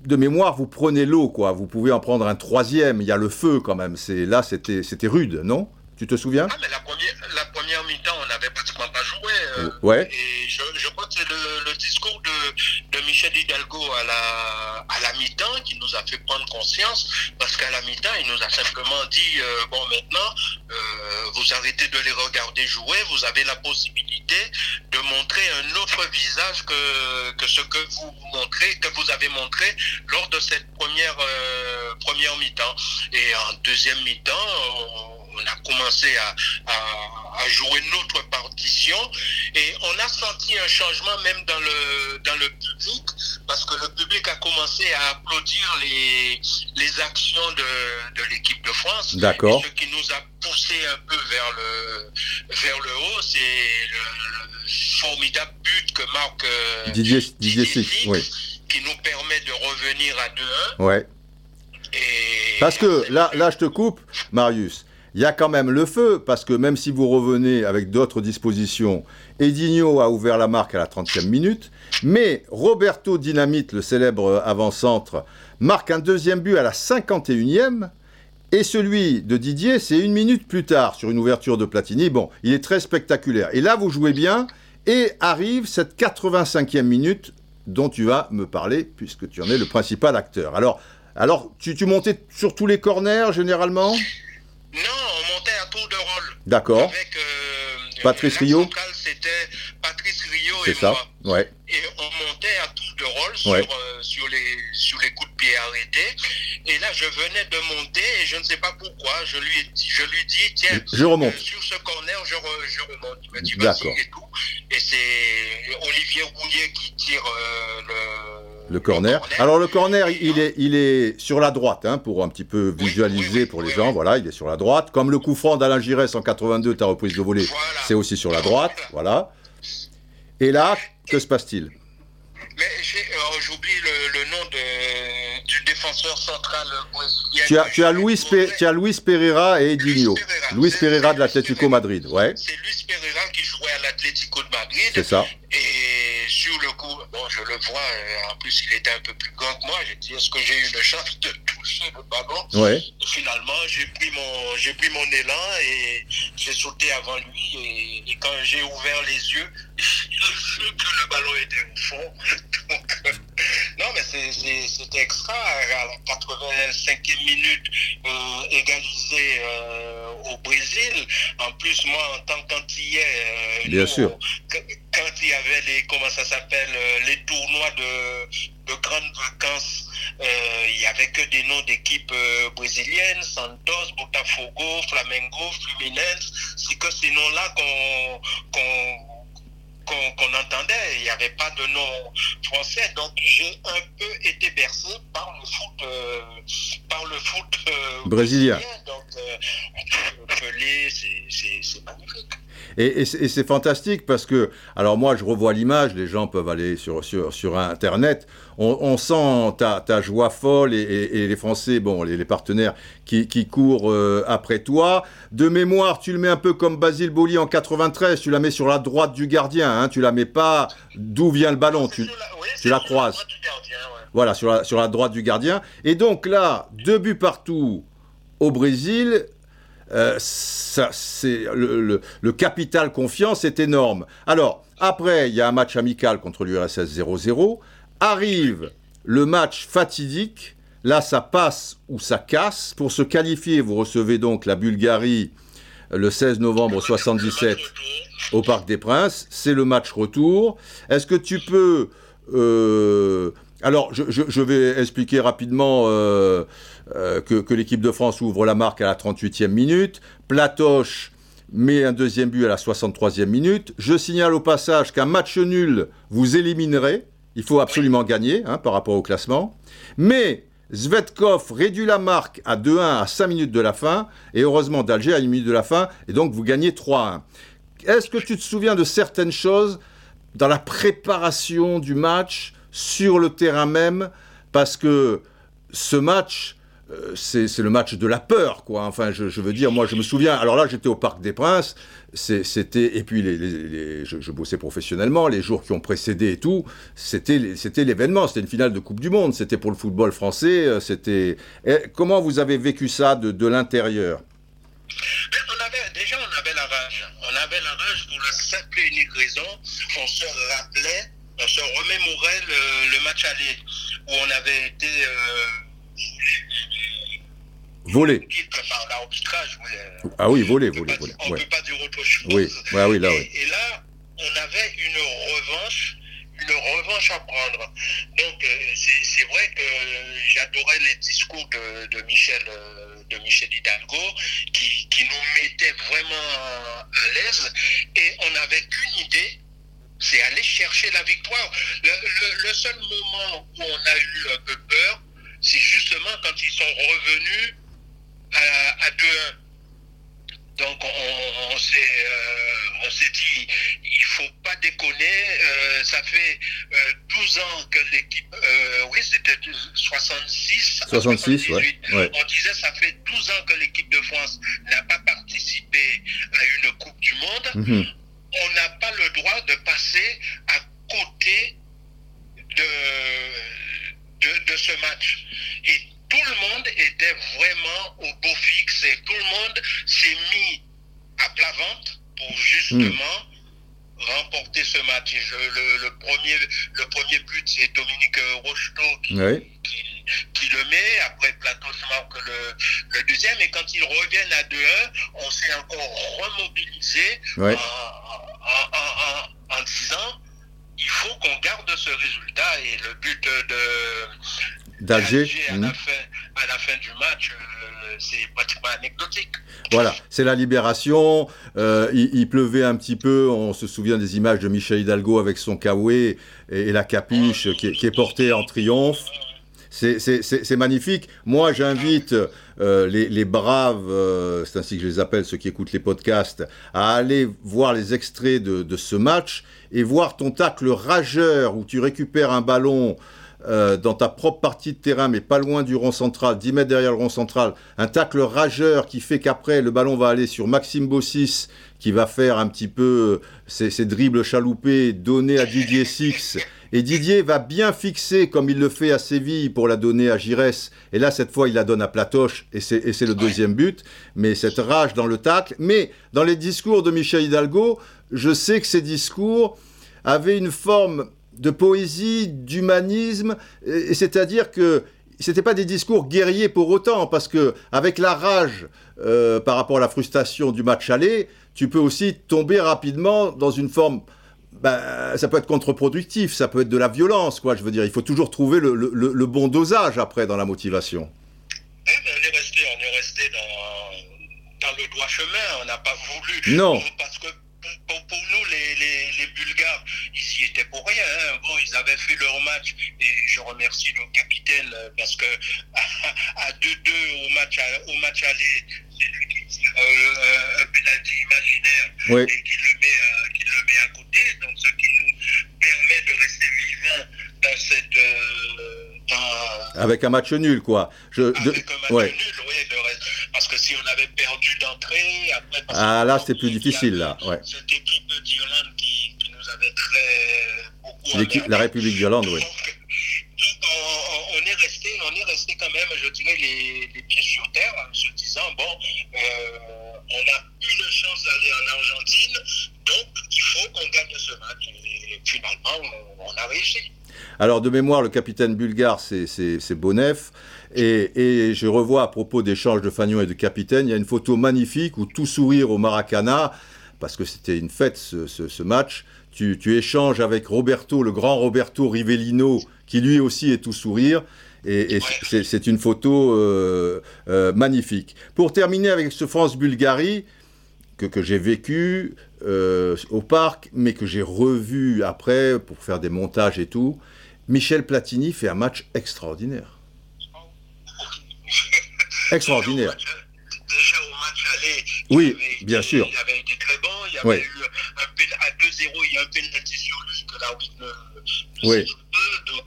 de mémoire, vous prenez l'eau, quoi. Vous pouvez en prendre un troisième. Il y a le feu, quand même. C'est là, c'était c'était rude, non? Tu te souviens? Ah, mais la première, la première mi-temps, on n'avait pratiquement pas joué. euh, Ouais. Et je, je crois que c'est le, le discours de, de Michel Hidalgo à la, à la mi-temps qui nous a fait prendre conscience, parce qu'à la mi-temps, il nous a simplement dit, euh, bon, maintenant, euh, vous arrêtez de les regarder jouer, vous avez la possibilité de montrer un autre visage que, que ce que vous montrez, que vous avez montré lors de cette première, euh, première mi-temps. Et en deuxième mi-temps, on, a commencé à, à, à jouer notre partition et on a senti un changement même dans le, dans le public parce que le public a commencé à applaudir les, les actions de, de l'équipe de France. D'accord. Ce qui nous a poussé un peu vers le, vers le haut, c'est le, le formidable but que marque euh, Didier, Didier Six, oui. qui nous permet de revenir à 2-1. Ouais. Et Parce que là, là, je te coupe, Marius. Il y a quand même le feu, parce que même si vous revenez avec d'autres dispositions, Edinho a ouvert la marque à la 30e minute, mais Roberto Dynamite, le célèbre avant-centre, marque un deuxième but à la 51e, et celui de Didier, c'est une minute plus tard, sur une ouverture de Platini. Bon, il est très spectaculaire. Et là, vous jouez bien, et arrive cette 85e minute dont tu vas me parler, puisque tu en es le principal acteur. Alors, alors tu, tu montais sur tous les corners, généralement? Non, on montait à tour de rôle. D'accord. Avec euh, Patrice Rio. c'était Patrice Rio C'est et ça moi. Ouais. Et on montait à tour de rôle sur, Ouais. euh, sur, les, sur les coups de pied arrêtés. Et là, je venais de monter et je ne sais pas pourquoi. Je lui, ai dit- je lui dis, tiens, Je remonte. euh, sur ce corner, je, re- je remonte. Il m'a dit, vas-y et tout. Et c'est Olivier Roulier qui tire le, Le corner. Alors le corner, il est, il est sur la droite, hein, pour un petit peu visualiser pour les gens. Voilà, il est sur la droite. Comme le coup franc d'Alain Giresse en 82, ta reprise de volée, Voilà. c'est aussi sur la droite. Voilà. Et là, que se passe-t-il? Mais j'ai- euh, j'oublie le, le nom de, du défenseur central brésilien. tu as, tu as Luis, Pe- tu as Luis Pereira et Edinho. Luis Pereira. De l'Atlético. Madrid. Ouais, C'est Luis Pereira qui jouait à l'Atlético de Madrid. c'est ça. Et sur le coup, bon, je le vois, euh, en plus il était un peu plus grand que moi. J'ai dit, est-ce que j'ai eu une chance de toucher le ballon? Ouais. Et Finalement, j'ai pris mon, j'ai pris mon élan et j'ai sauté avant lui. Et, et quand j'ai ouvert les yeux, (laughs) j'ai vu que le ballon était au fond. (laughs) Donc, euh, non, mais c'était extra. À la 85e minute, euh, égalisé euh, au Brésil. En plus, moi, en tant qu'antillais, euh, Bien nous, sûr. Quand il y avait les, comment ça s'appelle, euh, les tournois de, de grandes vacances, euh, il y avait que des noms d'équipes euh, brésiliennes, Santos, Botafogo, Flamengo, Fluminense. C'est que ces noms-là qu'on qu'on entendait il n'y avait pas de nom français. Donc j'ai un peu été bercé par le foot, euh, par le foot euh, brésilien. Donc Pelé, c'est magnifique. Et, c'est fantastique parce que, alors moi je revois l'image, les gens peuvent aller sur, sur, sur Internet, on, sent ta, joie folle et, les Français, bon, les, partenaires qui, courent euh, après toi. De mémoire, tu le mets un peu comme Basile Boli en 93, tu la mets sur la droite du gardien, hein, tu la mets pas d'où vient le ballon, tu, tu la croises. Voilà, sur la, sur la droite du gardien. Et donc là, deux buts partout au Brésil, euh, ça, c'est le, capital confiance est énorme. Alors, après, il y a un match amical contre l'URSS 0-0. Arrive le match fatidique. Là, ça passe ou ça casse. Pour se qualifier, vous recevez donc la Bulgarie le 16 novembre 77 au Parc des Princes. C'est le match retour. Est-ce que tu peux... Euh, alors, je, vais expliquer rapidement euh, euh, que, l'équipe de France ouvre la marque à la 38e minute. Platoche met un deuxième but à la 63e minute. Je signale au passage qu'un match nul vous éliminerait. Il faut absolument gagner hein, par rapport au classement. Mais Zvetkov réduit la marque à 2-1 à 5 minutes de la fin. Et heureusement, d'Alger à 1 minute de la fin. Et donc, vous gagnez 3-1. Est-ce que tu te souviens de certaines choses dans la préparation du match, sur le terrain même, Parce que ce match, c'est le match de la peur, quoi. Enfin, je, veux dire, moi, je me souviens. Alors là, j'étais au Parc des Princes. C'était et puis les, je, bossais professionnellement. Les jours qui ont précédé et tout, c'était c'était l'événement. C'était une finale de Coupe du Monde. C'était pour le football français. Euh, c'était. Comment vous avez vécu ça de, de l'intérieur? On avait, déjà, on avait la rage. On avait la rage pour la simple et unique raison. On se rappelait, on se remémorait le, match aller où on avait été. Euh, Volé. Ah oui, volé, volé, volé. On ne peut pas dire autre chose. Oui, oui, là, oui. Et là, on avait une revanche, une revanche à prendre. Donc, euh, c'est vrai que j'adorais les discours de, Michel, euh, de Michel Hidalgo, qui, qui nous mettaient vraiment à l'aise. Et on n'avait qu'une idée, c'est aller chercher la victoire. Le, seul moment où on a eu un peu peur, c'est justement quand ils sont revenus à, 2-1. Donc on, euh, s'est dit, il faut pas déconner, euh, ça fait 12 euh, ans que l'équipe, oui c'était 66, 66 ouais, on disait ça fait 12 ans que l'équipe de France n'a pas participé à une Coupe du Monde. Mhm. On n'a pas le droit de passer à côté de, de, de ce match. Et tout le monde était vraiment au beau fixe et tout le monde s'est mis à plat ventre pour justement remporter ce match. le, premier, le premier but, c'est Dominique Rocheteau qui, le met. Après, Plateau marque le, le, deuxième. Et quand ils reviennent à 2-1, on s'est encore remobilisé en, disant il faut qu'on garde ce résultat. Et le but de, d'Alger. À, la fin, du match, euh, c'est pratiquement anecdotique. Voilà, c'est la libération. Euh, il, pleuvait un petit peu. On se souvient des images de Michel Hidalgo avec son kawaii et, la capuche qui, est, portée en triomphe. C'est magnifique. Moi, j'invite euh, les, braves, c'est ainsi que je les appelle, ceux qui écoutent les podcasts, à aller voir les extraits de, de ce match et voir ton tacle rageur où tu récupères un ballon euh, dans ta propre partie de terrain, mais pas loin du rond central, 10 mètres derrière le rond central, un tacle rageur qui fait qu'après le ballon va aller sur Maxime Bossis, qui va faire un petit peu ses, ses dribbles chaloupés, donner à Didier Six. Et Didier va bien fixer, comme il le fait à Séville, pour la donner à Giresse. Et là, cette fois, il la donne à Platoche, et c'est le deuxième but. Mais cette rage dans le tacle. Mais dans les discours de Michel Hidalgo, je sais que ces discours avaient une forme de poésie, d'humanisme, c'est-à-dire que ce n'était pas des discours guerriers pour autant, parce que avec la rage euh, par rapport à la frustration du match aller, tu peux aussi tomber rapidement dans une forme. Ben, ça peut être contre-productif, ça peut être de la violence, quoi. Je veux dire, il faut toujours trouver le, bon dosage après dans la motivation. Eh ben, on est resté, on est resté dans, le droit chemin, on n'a pas voulu. Non. Parce que pour, nous, les les Bulgares, ils y étaient pour rien. Hein. Bon, ils avaient fait leur match et je remercie le capitaine euh, parce que (laughs) à 2-2 au match, au match aller, c'est lui qui tire euh, un pénalty imaginaire et qui le, met, qui le met à côté. Donc, ce qui nous permet de rester dans cette. Avec un match nul, quoi. Je, Avec un match nul, oui. parce que si on avait perdu d'entrée, après. Ah, là, c'était plus difficile, là. Ouais. Cette équipe d'Irlande qui, qui, nous avait très. Beaucoup la République d'Irlande, oui. Donc, on, on, est resté, on est resté quand même, je dirais, les, les pieds sur terre, en se disant bon, euh, on a une chance d'aller en Argentine, donc il faut qu'on gagne ce match. Et finalement, on, on a réussi. Alors, de mémoire, le capitaine bulgare, c'est Bonef. Et, et, je revois à propos d'échanges de Fagnon et de capitaine, il y a une photo magnifique où tout sourire au Maracana, parce que c'était une fête ce, ce, ce match. Tu, tu, échanges avec Roberto, le grand Roberto Rivellino, qui lui aussi est tout sourire. Et, et c'est une photo euh, euh, magnifique. Pour terminer avec ce France-Bulgarie, que, que j'ai vécu euh, au parc, mais que j'ai revu après pour faire des montages et tout, Michel Platini fait un match extraordinaire. (laughs) extraordinaire. Déjà au match aller, oui, avait, bien sûr. Il avait été très bon. Il y avait oui. eu un à 2-0, il y a un penalty sur lui que l'arbitre ne, ne oui. donc,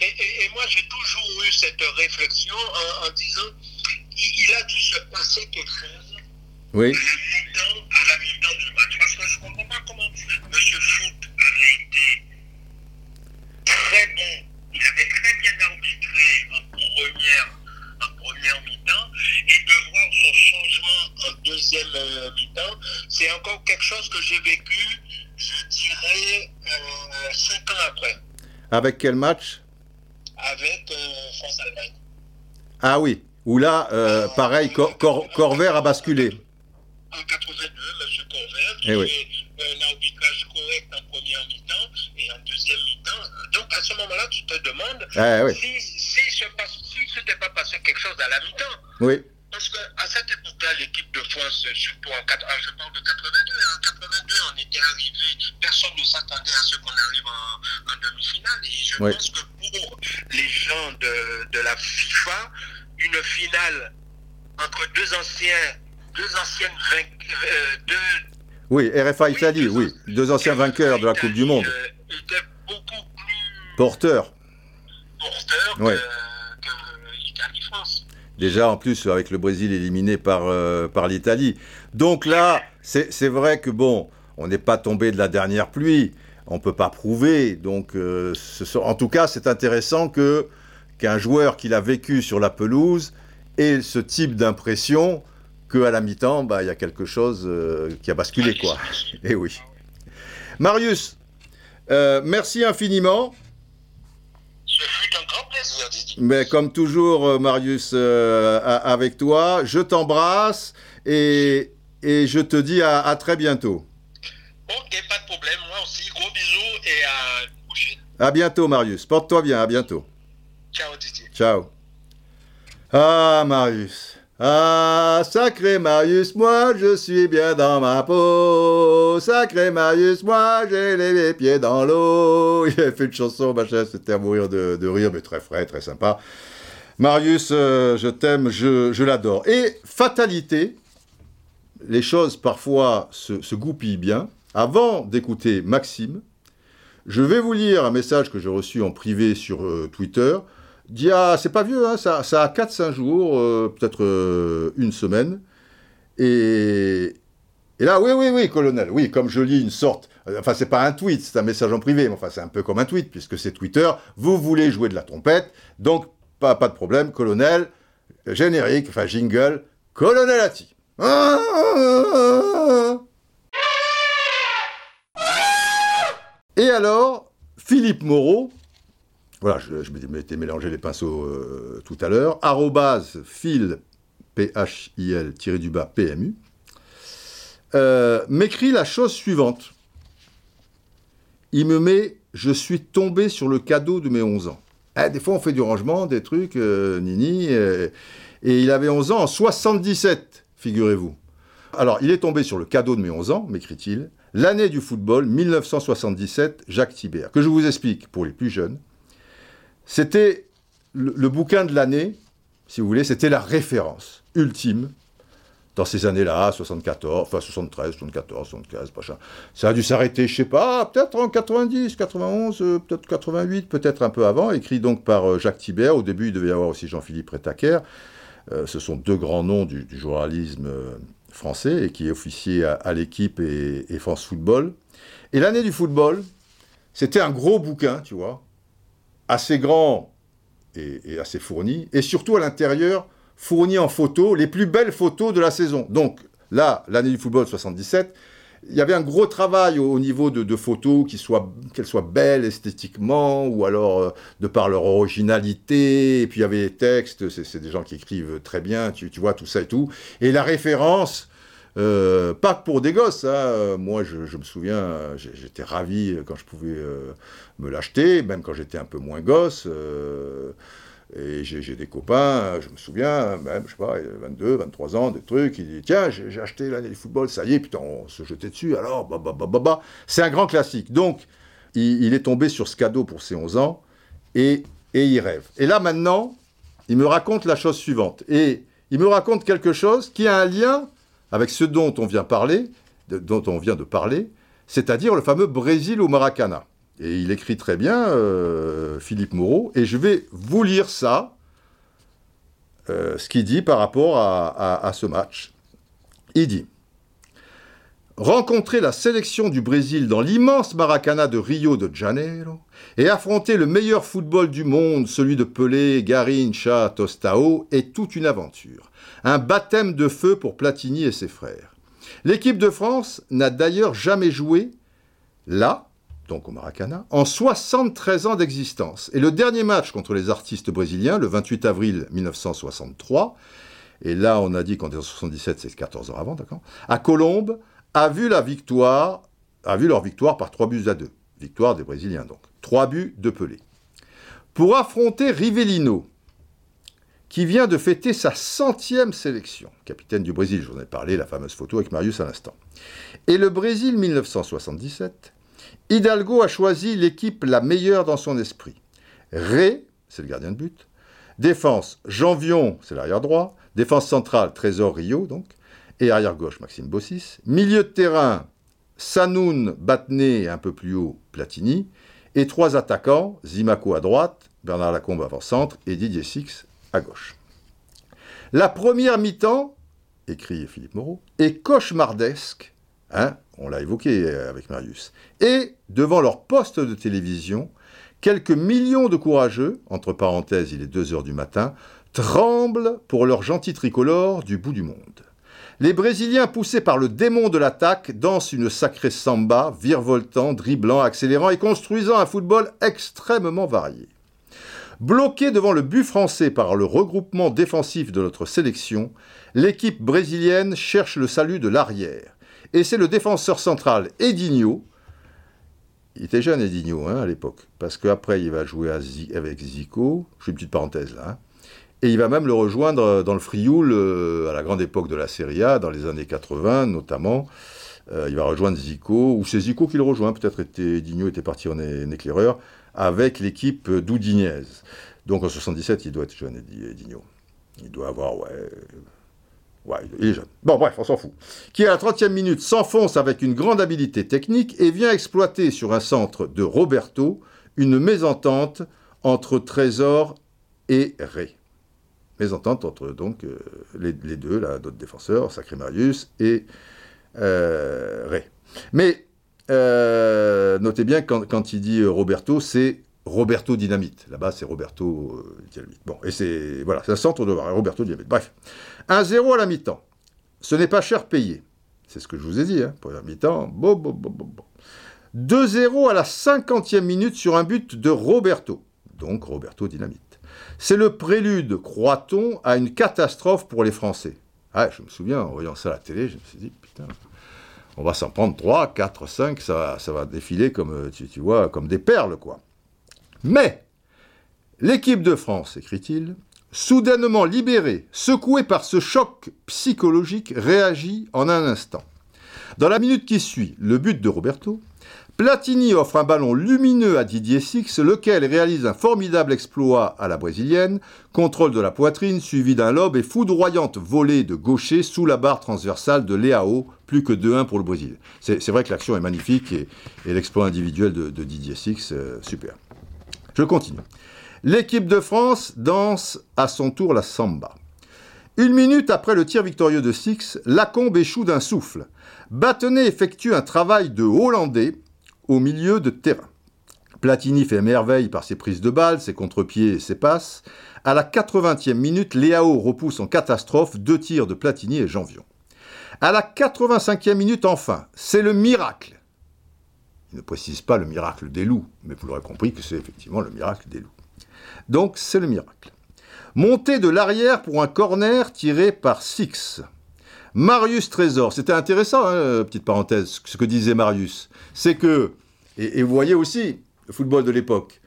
et, et, et, moi, j'ai toujours eu cette réflexion en, en disant il, il, a dû se passer quelque chose. Oui. À la mi-temps du match. Parce que je ne comprends pas comment M. Foot avait été très bon. Il avait très bien arbitré en première en première mi-temps et de voir son changement en deuxième euh, mi-temps, c'est encore quelque chose que j'ai vécu, je dirais, euh, cinq ans après. Avec quel match? Avec euh, France-Allemagne. Ah oui, où là, euh, pareil, Cor a basculé. En 82, M. Corvère, qui eh oui. Un arbitrage correct en première mi-temps et en deuxième mi-temps. Donc à ce moment-là, tu te demandes eh oui. si, si se passe si s'était pas passé quelque chose à la mi-temps. Oui. Parce qu'à cette époque-là, l'équipe de France, surtout en 4, je parle de 82, en 82, on était arrivé, personne ne s'attendait à ce qu'on arrive en, en demi-finale. Et je oui. pense que pour les gens de, de la FIFA, une finale entre deux anciens, deux anciennes vainqueurs, euh, deux, oui, RFA Italie, oui, deux anciens vainqueurs de la Coupe du Monde. Euh, était beaucoup plus porteur. Porteur ouais. que, que Italie-France. Déjà, en plus, avec le Brésil éliminé par, euh, par l'Italie. Donc là, c'est vrai que, bon, on n'est pas tombé de la dernière pluie. On ne peut pas prouver. Donc, euh, ce, en tout cas, c'est intéressant que qu'un joueur qui l'a vécu sur la pelouse ait ce type d'impression qu'à la mi-temps, bah, il y a quelque chose euh, qui a basculé, quoi. Et oui. Marius, euh, merci infiniment. Ce fut un grand plaisir, Didier. Mais comme toujours, Marius, euh, avec toi, je t'embrasse et, et je te dis à, à, très bientôt. Ok, pas de problème. Moi aussi, gros bisous et à prochaine. À bientôt, Marius. Porte-toi bien, à bientôt. Ciao, Didier. Ciao. Ah, Marius. Ah, sacré Marius, moi je suis bien dans ma peau. Sacré Marius, moi j'ai les pieds dans l'eau. (laughs) Il a fait une chanson, machin, c'était à mourir de, rire, mais très frais, très sympa. Marius, euh, je t'aime, je, l'adore. Et fatalité, les choses parfois se, se goupillent bien. Avant d'écouter Maxime, je vais vous lire un message que j'ai reçu en privé sur euh, Twitter d'il y a, c'est pas vieux, hein, ça, a 4-5 jours, euh, peut-être euh, une semaine. Et, et là, oui, oui, oui, colonel, oui, comme je lis une sorte, euh, enfin, c'est pas un tweet, c'est un message en privé, mais enfin, c'est un peu comme un tweet, puisque c'est Twitter, vous voulez jouer de la trompette, donc pas, pas de problème, colonel, générique, enfin, jingle, colonel Atti. Et alors, Philippe Moreau, voilà, je, je m'étais mélangé les pinceaux euh, tout à l'heure. Arrobase phil, P-H-I-L, tiré du bas, PMU, euh, m'écrit la chose suivante. Il me met Je suis tombé sur le cadeau de mes 11 ans. Eh, des fois, on fait du rangement, des trucs, euh, nini. et il avait 11 ans en 77, figurez-vous. Alors, il est tombé sur le cadeau de mes 11 ans, m'écrit-il, L'année du football, 1977, Jacques Thibert. Que je vous explique pour les plus jeunes. C'était le, bouquin de l'année, si vous voulez, c'était la référence ultime dans ces années-là, 74, enfin 73, 74, 75, machin. Ça a dû s'arrêter, je sais pas, peut-être en 90, 91, euh, peut-être 88, peut-être un peu avant, écrit donc par euh, Jacques Thibert. Au début, il devait y avoir aussi Jean-Philippe Rétaquer. Euh, ce sont deux grands noms du, journalisme français et qui officiaient à, à l'équipe et, France Football. Et l'année du football, c'était un gros bouquin, tu vois, assez grand et, assez fourni, et surtout à l'intérieur, fourni en photos les plus belles photos de la saison. Donc là, l'année du football 77, il y avait un gros travail au, niveau de, photos, qu'elles soient, belles esthétiquement, ou alors euh, de par leur originalité. Et puis il y avait les textes, c'est des gens qui écrivent très bien, tu, vois, tout ça et tout. Et la référence, euh, pas pour des gosses. Hein. Moi, je, me souviens, j'étais ravi quand je pouvais euh, me l'acheter, même quand j'étais un peu moins gosse. Et j'ai des copains, je me souviens, même, je sais pas, 22, 23 ans, des trucs, il dit Tiens, j'ai acheté l'année du football, ça y est, putain, on se jetait dessus, alors, bah, bah, bah, bah, bah. C'est un grand classique. Donc, il, est tombé sur ce cadeau pour ses 11 ans, et, et il rêve. Et là, maintenant, il me raconte la chose suivante. Et il me raconte quelque chose qui a un lien avec ce dont on vient de parler, c'est-à-dire le fameux Brésil au Maracana. Et il écrit très bien, euh, Philippe Moreau, et je vais vous lire ça, euh, ce qu'il dit par rapport à, ce match. Il dit Rencontrer la sélection du Brésil dans l'immense Maracana de Rio de Janeiro et affronter le meilleur football du monde, celui de Pelé, Garincha, Tostao, est toute une aventure. Un baptême de feu pour Platini et ses frères. L'équipe de France n'a d'ailleurs jamais joué là donc au Maracana, en 73 ans d'existence. Et le dernier match contre les artistes brésiliens, le 28 avril 1963, et là on a dit qu'en 1977 c'est 14 ans avant, d'accord, à Colombe, a vu la victoire, a vu leur victoire par 3 buts à 2. Victoire des Brésiliens donc. 3 buts de Pelé. Pour affronter Rivellino, qui vient de fêter sa centième sélection, capitaine du Brésil, je vous en ai parlé, la fameuse photo avec Marius à l'instant. Et le Brésil 1977 Hidalgo a choisi l'équipe la meilleure dans son esprit. Ré, c'est le gardien de but. Défense, Janvion, c'est l'arrière droit. Défense centrale, Trésor Rio, donc. Et arrière gauche, Maxime Bossis. Milieu de terrain, Sanoun, Batné, un peu plus haut, Platini. Et trois attaquants, Zimaco à droite, Bernard Lacombe avant-centre et Didier Six à gauche. La première mi-temps, écrit Philippe Moreau, est cauchemardesque. Hein on l'a évoqué avec Marius. Et, devant leur poste de télévision, quelques millions de courageux, entre parenthèses il est 2 heures du matin, tremblent pour leur gentil tricolore du bout du monde. Les Brésiliens, poussés par le démon de l'attaque, dansent une sacrée samba, virevoltant, dribblant, accélérant et construisant un football extrêmement varié. Bloqué devant le but français par le regroupement défensif de notre sélection, l'équipe brésilienne cherche le salut de l'arrière. Et c'est le défenseur central Edinho. Il était jeune Edinho hein, à l'époque, parce qu'après il va jouer avec Zico. Je fais une petite parenthèse là. Hein. Et il va même le rejoindre dans le Frioul euh, à la grande époque de la Serie A, dans les années 80 notamment. Euh, il va rejoindre Zico, ou c'est Zico qui le rejoint, peut-être était, Edinho était parti en, éclaireur, avec l'équipe d'Oudinez. Donc en 77, il doit être jeune, Edinho. Il doit avoir, ouais, Ouais, il est jeune. Bon, bref, on s'en fout. Qui, à la 30e minute, s'enfonce avec une grande habileté technique et vient exploiter sur un centre de Roberto une mésentente entre Trésor et Ré. Mésentente entre donc euh, les, deux, là, d'autres défenseurs, Sacré Marius et euh, Ré. Mais euh, notez bien, quand, quand il dit Roberto, c'est Roberto Dynamite. Là-bas, c'est Roberto euh, Dynamite. Bon, et c'est voilà, c'est un centre de Roberto Dynamite. Bref, 1-0 à la mi-temps. Ce n'est pas cher payé. C'est ce que je vous ai dit, hein, pour la mi-temps. Bon, bon, bon, bon, 2-0 à la 50e minute sur un but de Roberto. Donc Roberto Dynamite. C'est le prélude, croit-on, à une catastrophe pour les Français. Ah, je me souviens, en voyant ça à la télé, je me suis dit, putain, on va s'en prendre 3, 4, 5, ça, va défiler comme, euh, tu vois, comme des perles, quoi. Mais l'équipe de France, écrit-il, soudainement libérée, secouée par ce choc psychologique, réagit en un instant. Dans la minute qui suit le but de Roberto, Platini offre un ballon lumineux à Didier Six, lequel réalise un formidable exploit à la brésilienne, contrôle de la poitrine suivi d'un lobe et foudroyante volée de gaucher sous la barre transversale de Léao, plus que 2-1 pour le Brésil. C'est vrai que l'action est magnifique et, l'exploit individuel de, Didier Six, euh, super. Je continue. L'équipe de France danse à son tour la samba. Une minute après le tir victorieux de Six, Lacombe échoue d'un souffle. Battenet effectue un travail de Hollandais au milieu de terrain. Platini fait merveille par ses prises de balles, ses contre-pieds et ses passes. À la 80e minute, Léao repousse en catastrophe deux tirs de Platini et Janvion. À la 85e minute, enfin, c'est le miracle. Il ne précise pas le miracle des loups, mais vous l'aurez compris que c'est effectivement le miracle des loups. Donc c'est le miracle. Montée de l'arrière pour un corner tiré par Six. Marius Trésor, c'était intéressant, hein, petite parenthèse, ce que disait Marius. C'est que, et, vous voyez aussi, le football de l'époque,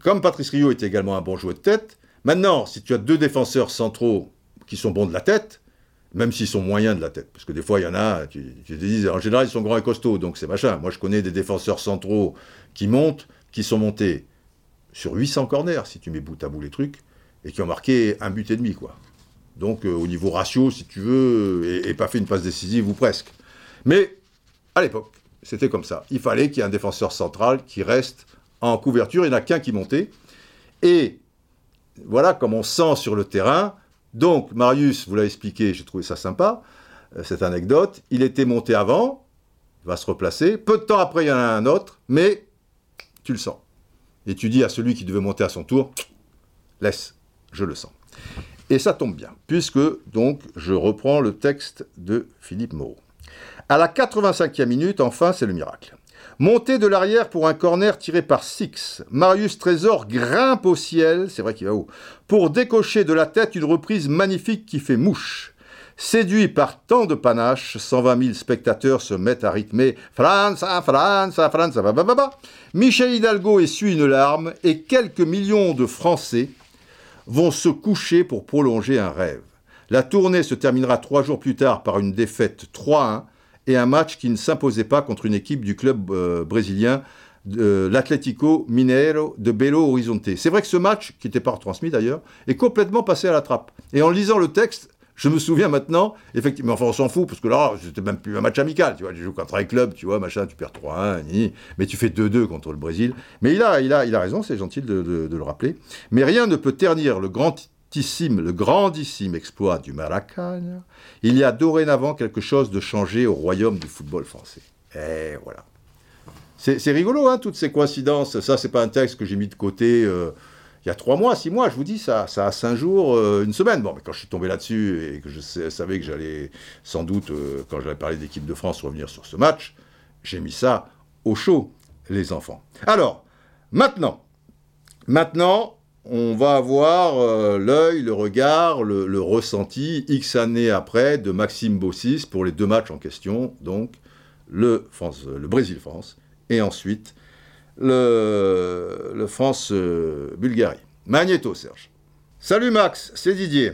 comme Patrice Rio était également un bon joueur de tête, maintenant, si tu as deux défenseurs centraux qui sont bons de la tête, même s'ils sont moyens de la tête, parce que des fois, il y en a, tu, te dis, en général, ils sont grands et costauds, donc c'est machin. Moi, je connais des défenseurs centraux qui montent, qui sont montés sur 800 corners, si tu mets bout à bout les trucs, et qui ont marqué un but et demi, quoi. Donc, euh, au niveau ratio, si tu veux, et, pas fait une passe décisive ou presque. Mais, à l'époque, c'était comme ça. Il fallait qu'il y ait un défenseur central qui reste en couverture. Il n'y en a qu'un qui montait. Et voilà comme on sent sur le terrain. Donc, Marius, vous l'avez expliqué, j'ai trouvé ça sympa, euh, cette anecdote. Il était monté avant, il va se replacer. Peu de temps après, il y en a un autre, mais tu le sens. Et tu dis à celui qui devait monter à son tour, laisse, je le sens. Et ça tombe bien, puisque donc je reprends le texte de Philippe Moreau. À la 85e minute, enfin, c'est le miracle. Montée de l'arrière pour un corner tiré par Six. Marius Trésor grimpe au ciel, c'est vrai qu'il va haut, pour décocher de la tête une reprise magnifique qui fait mouche. Séduit par tant de panache, 120 000 spectateurs se mettent à rythmer France, France, France, ba, Michel Hidalgo essuie une larme et quelques millions de Français vont se coucher pour prolonger un rêve. La tournée se terminera trois jours plus tard par une défaite 3-1 et un match qui ne s'imposait pas contre une équipe du club euh, brésilien, euh, l'Atlético Mineiro de Belo Horizonte. C'est vrai que ce match, qui n'était pas retransmis d'ailleurs, est complètement passé à la trappe. Et en lisant le texte, je me souviens maintenant, effectivement, enfin on s'en fout, parce que là, c'était même plus un match amical, tu vois, tu joues contre un club, tu vois, machin, tu perds 3-1, mais tu fais 2-2 contre le Brésil. Mais il a, il a, raison, c'est gentil de, le rappeler. Mais rien ne peut ternir le grandissime, le grandissime exploit du Maracanã. Il y a dorénavant quelque chose de changé au royaume du football français. Et voilà. C'est rigolo, hein, toutes ces coïncidences. Ça, c'est pas un texte que j'ai mis de côté. Euh, il y a trois mois, six mois, je vous dis, ça, ça a cinq jours, euh, une semaine. Bon, mais quand je suis tombé là-dessus et que je savais que j'allais sans doute, euh, quand j'allais parler d'équipe de France, revenir sur ce match, j'ai mis ça au chaud, les enfants. Alors, maintenant, maintenant, on va avoir euh, l'œil, le regard, le, ressenti, X années après, de Maxime Bossis pour les deux matchs en question, donc le, le Brésil-France, et ensuite le, France-Bulgarie. Magnéto, Serge. Salut Max, c'est Didier.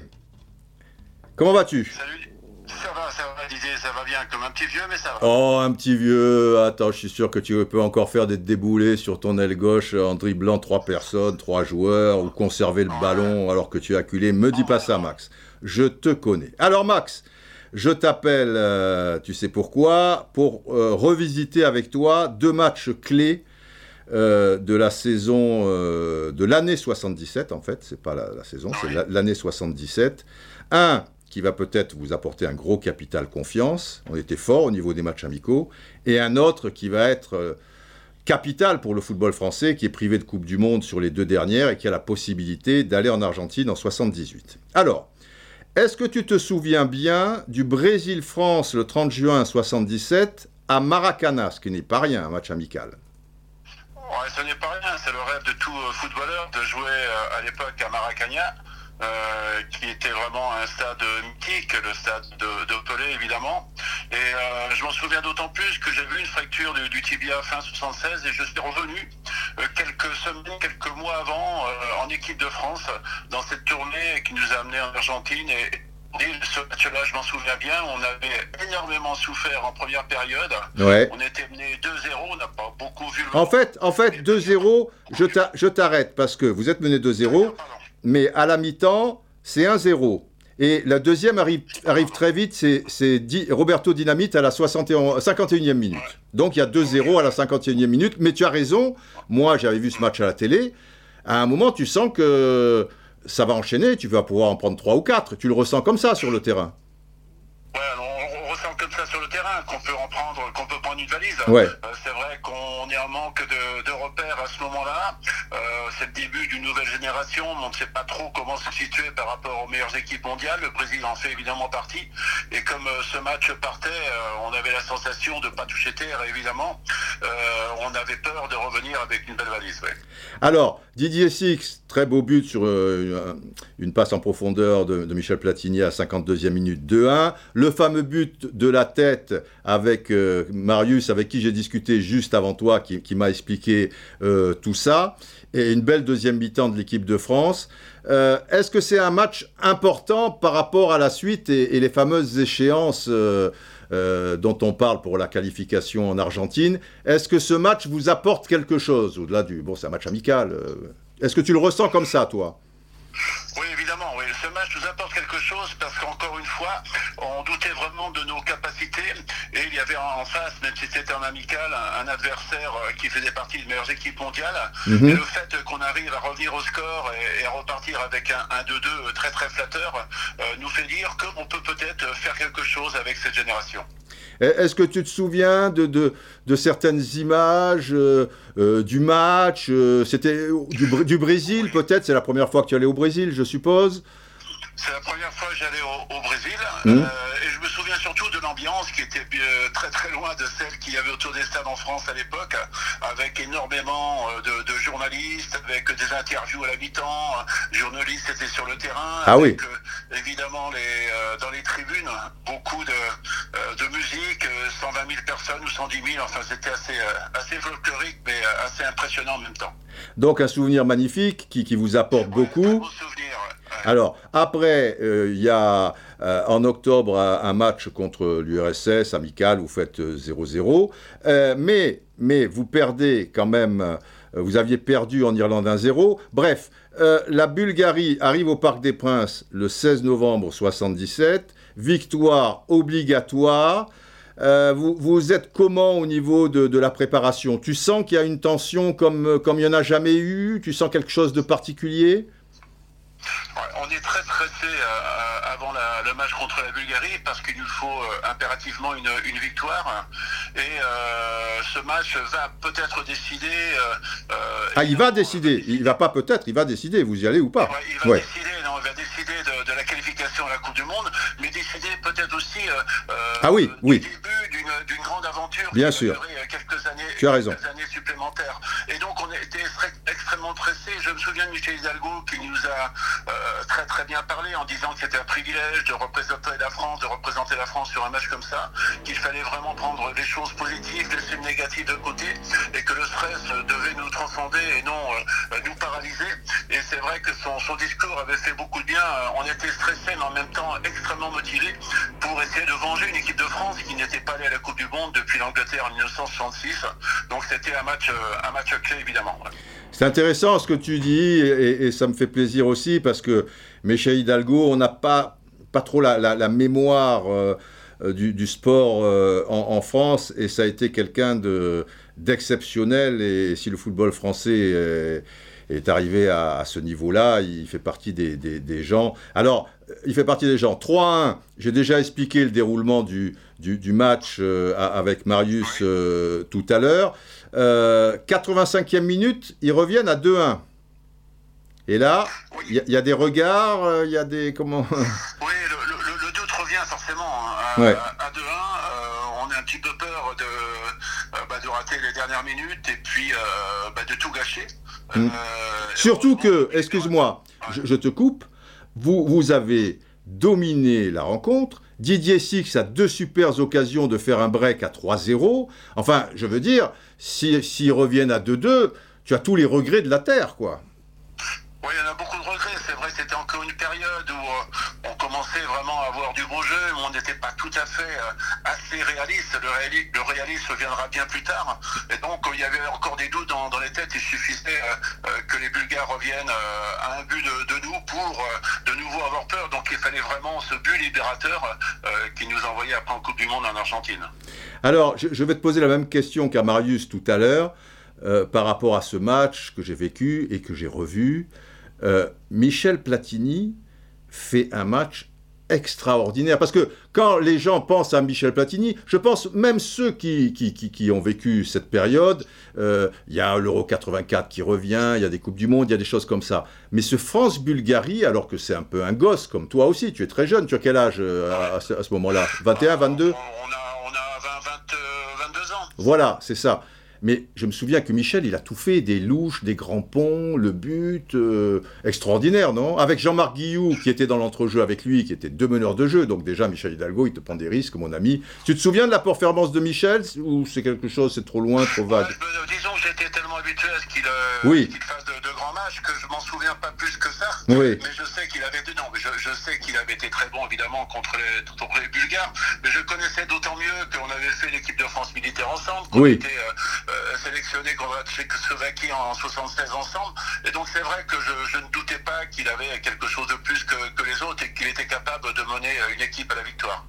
Comment vas-tu? Salut. Ça va, ça va, Didier, ça va bien, comme un petit vieux, mais ça va. Oh, un petit vieux. Attends, je suis sûr que tu peux encore faire des déboulés sur ton aile gauche en dribblant trois personnes, trois joueurs, ou conserver le ballon alors que tu es acculé. Me dis pas ça, Max. Je te connais. Alors, Max, je t'appelle, euh, tu sais pourquoi, pour euh, revisiter avec toi deux matchs clés euh, de la saison euh, de l'année 77, en fait, c'est pas la, saison, c'est l'année 77. Un qui va peut-être vous apporter un gros capital confiance, on était fort au niveau des matchs amicaux, et un autre qui va être euh, capital pour le football français, qui est privé de Coupe du Monde sur les deux dernières et qui a la possibilité d'aller en Argentine en 78. Alors, est-ce que tu te souviens bien du Brésil-France le 30 juin 77 à Maracana, ce qui n'est pas rien, un match amical? Ouais, ce n'est pas rien, c'est le rêve de tout euh, footballeur de jouer euh, à l'époque à Maracanã, euh, qui était vraiment un stade mythique, le stade de, Pelé évidemment. Et je m'en souviens d'autant plus que j'ai vu une fracture du, tibia fin 76 et je suis revenu quelques semaines, quelques mois avant en équipe de France dans cette tournée qui nous a amené en Argentine et, ce match-là, je m'en souviens bien, on avait énormément souffert en première période. Ouais. On était mené 2-0, on n'a pas beaucoup vu le... En fait, en fait 2-0, je t'arrête parce que vous êtes mené 2-0, mais à la mi-temps, c'est 1-0. Et la deuxième arrive, arrive très vite, c'est Roberto Dynamite à la 51e minute. Donc il y a 2-0 à la 51e minute. Mais tu as raison, moi j'avais vu ce match à la télé. À un moment, tu sens que ça va enchaîner, tu vas pouvoir en prendre 3 ou 4. Tu le ressens comme ça sur le terrain. Ouais, on, on ressent comme ça sur le terrain, qu'on peut en prendre, qu'on une valise. Ouais. Euh, c'est vrai qu'on est en manque de, de repères à ce moment-là. Euh, c'est le début d'une nouvelle génération, on ne sait pas trop comment se situer par rapport aux meilleures équipes mondiales. Le Brésil en fait évidemment partie. Et comme euh, ce match partait, on avait la sensation de ne pas toucher terre, évidemment. On avait peur de revenir avec une belle valise. Ouais. Alors, Didier Six, très beau but sur euh, une passe en profondeur de, de, Michel Platini à 52e minute 2-1. Le fameux but de la tête avec euh, Avec qui j'ai discuté juste avant toi, qui, m'a expliqué euh, tout ça. Et une belle deuxième mi-temps de l'équipe de France. Euh, Est-ce que c'est un match important par rapport à la suite et, les fameuses échéances euh, dont on parle pour la qualification en Argentine? Est-ce que ce match vous apporte quelque chose au-delà du bon, c'est un match amical. Est-ce que tu le ressens comme ça, toi? Oui, évidemment. Oui. Ce match nous apporte quelque chose parce qu'encore une fois, on doutait vraiment de nos capacités et il y avait en face, même si c'était en amical, un, un, adversaire qui faisait partie des meilleures équipes mondiales. Mhm. Et le fait qu'on arrive à revenir au score et, à repartir avec un 1-2-2 très très flatteur euh, nous fait dire qu'on peut peut-être faire quelque chose avec cette génération. Est-ce que tu te souviens de, de, de certaines images euh, euh, du match euh, C'était du, du, Brésil, peut-être C'est la première fois que tu allais au Brésil, je suppose? C'est la première fois que j'allais au, au, Brésil Mmh. euh, et je me souviens surtout de l'ambiance qui était euh, très très loin de celle qu'il y avait autour des stades en France à l'époque, avec énormément euh, de, de, journalistes, avec des interviews à la mi-temps, journalistes étaient sur le terrain, ah avec oui. évidemment les, dans les tribunes beaucoup de, de musique, 120 000 personnes ou 110 000, enfin c'était assez, assez folklorique mais assez impressionnant en même temps. Donc un souvenir magnifique qui, qui vous apporte ouais, beaucoup. Un souvenir, ouais. Alors, après, il euh, y a euh, en octobre un match contre l'URSS, amical, vous faites 0-0. Euh, mais, mais vous perdez quand même, vous aviez perdu en Irlande 1-0. Bref, la Bulgarie arrive au Parc des Princes le 16 novembre 77. Victoire obligatoire. Vous, vous, êtes comment au niveau de, de la préparation? Tu sens qu'il y a une tension comme, comme il n'y en a jamais eu? Tu sens quelque chose de particulier? On est très stressé euh, avant la, le match contre la Bulgarie parce qu'il nous faut euh, impérativement une, une, victoire. Et euh, ce match va peut-être décider. ah, il va décider. Il va pas peut-être, il va décider. Vous y allez ou pas ouais, Il va ouais. décider. Non, il va décider de, de, la qualification à la Coupe du Monde, mais décider peut-être aussi. ah oui, oui. Du début d'une grande aventure. Bien qui sûr. Durer quelques années. Tu as raison. Quelques années supplémentaires. Et donc on était extrêmement pressés. Je me souviens de Michel Hidalgo qui nous a euh, très très bien parlé en disant que c'était un privilège de représenter la France, de représenter la France sur un match comme ça, qu'il fallait vraiment prendre les choses positives, laisser le négatif de côté, et que le stress devait nous transcender et non euh, nous paralyser. Et c'est vrai que son, son, discours avait fait beaucoup de bien. On était stressés, mais en même temps extrêmement motivés pour essayer de venger une équipe de France qui n'était pas allée à la Coupe du Monde depuis l'Angleterre en 1966. Donc c'était un match, un match clé évidemment. C'est intéressant ce que tu dis et, ça me fait plaisir aussi parce que Michel Hidalgo, on n'a pas, pas trop la, mémoire euh, du, du, sport euh, en, France et ça a été quelqu'un d'exceptionnel et si le football français est, arrivé à, ce niveau-là, il fait partie des, des, gens. Alors, il fait partie des gens. 3-1, j'ai déjà expliqué le déroulement du, du, du match euh, avec Marius euh, tout à l'heure. Euh, 85e minute, ils reviennent à 2-1. Et là, il oui. y, y, a des regards, il y a des. Comment Oui, le, le, le, doute revient forcément. Hein, ouais. À, à 2-1, on a un petit peu peur de, bah, de rater les dernières minutes et puis bah, de tout gâcher. Mmh. Surtout que, excuse-moi, ouais. je, je, te coupe, vous, avez dominé la rencontre. Didier Six a deux super occasions de faire un break à 3-0. Enfin, je veux dire, s'ils si, si reviennent à 2-2, tu as tous les regrets de la Terre, quoi. Oui, il y en a beaucoup de regrets. C'est vrai c'était encore une période où euh, on commençait vraiment à avoir du beau jeu, mais on n'était pas tout à fait assez réaliste. Le, réalisme viendra bien plus tard. Et donc, il y avait encore des doutes dans, les têtes. Il suffisait que les Bulgares reviennent à un but de, nous pour de nouveau avoir peur. Donc, il fallait vraiment ce but libérateur qui nous envoyait après en Coupe du Monde en Argentine. Alors, je vais te poser la même question qu'à Marius tout à l'heure. Euh, par rapport à ce match que j'ai vécu et que j'ai revu. Euh, Michel Platini fait un match extraordinaire. Parce que quand les gens pensent à Michel Platini, je pense même ceux qui, qui, ont vécu cette période, euh, il y a l'Euro 84 qui revient, il y a des Coupes du Monde, il y a des choses comme ça. Mais ce France-Bulgarie, alors que c'est un peu un gosse comme toi aussi, tu es très jeune, tu as quel âge à, ce, moment-là? 21, 22 on a, on a 22 ans. Voilà, c'est ça. Mais je me souviens que Michel, il a tout fait, des louches, des grands ponts, le but, euh, extraordinaire, non? Avec Jean-Marc Guillou, qui était dans l'entrejeu avec lui, qui était deux meneurs de jeu, donc déjà Michel Hidalgo, il te prend des risques, mon ami. Tu te souviens de la performance de Michel, ou c'est quelque chose, c'est trop loin, trop vague? Disons que j'étais tellement habitué à ce qu'il euh, fasse de, que je m'en souviens pas plus que ça. Oui. Mais je sais qu'il avait, non, mais je, sais qu'il avait été très bon, évidemment, contre les, contre les Bulgares, mais je connaissais d'autant mieux qu'on avait fait l'équipe de France militaire ensemble, qu'on oui. était... Euh, euh, sélectionné contre la Tchécoslovaquie en 76 ensemble. Et donc c'est vrai que je, ne doutais pas qu'il avait quelque chose de plus que, les autres et qu'il était capable de mener une équipe à la victoire.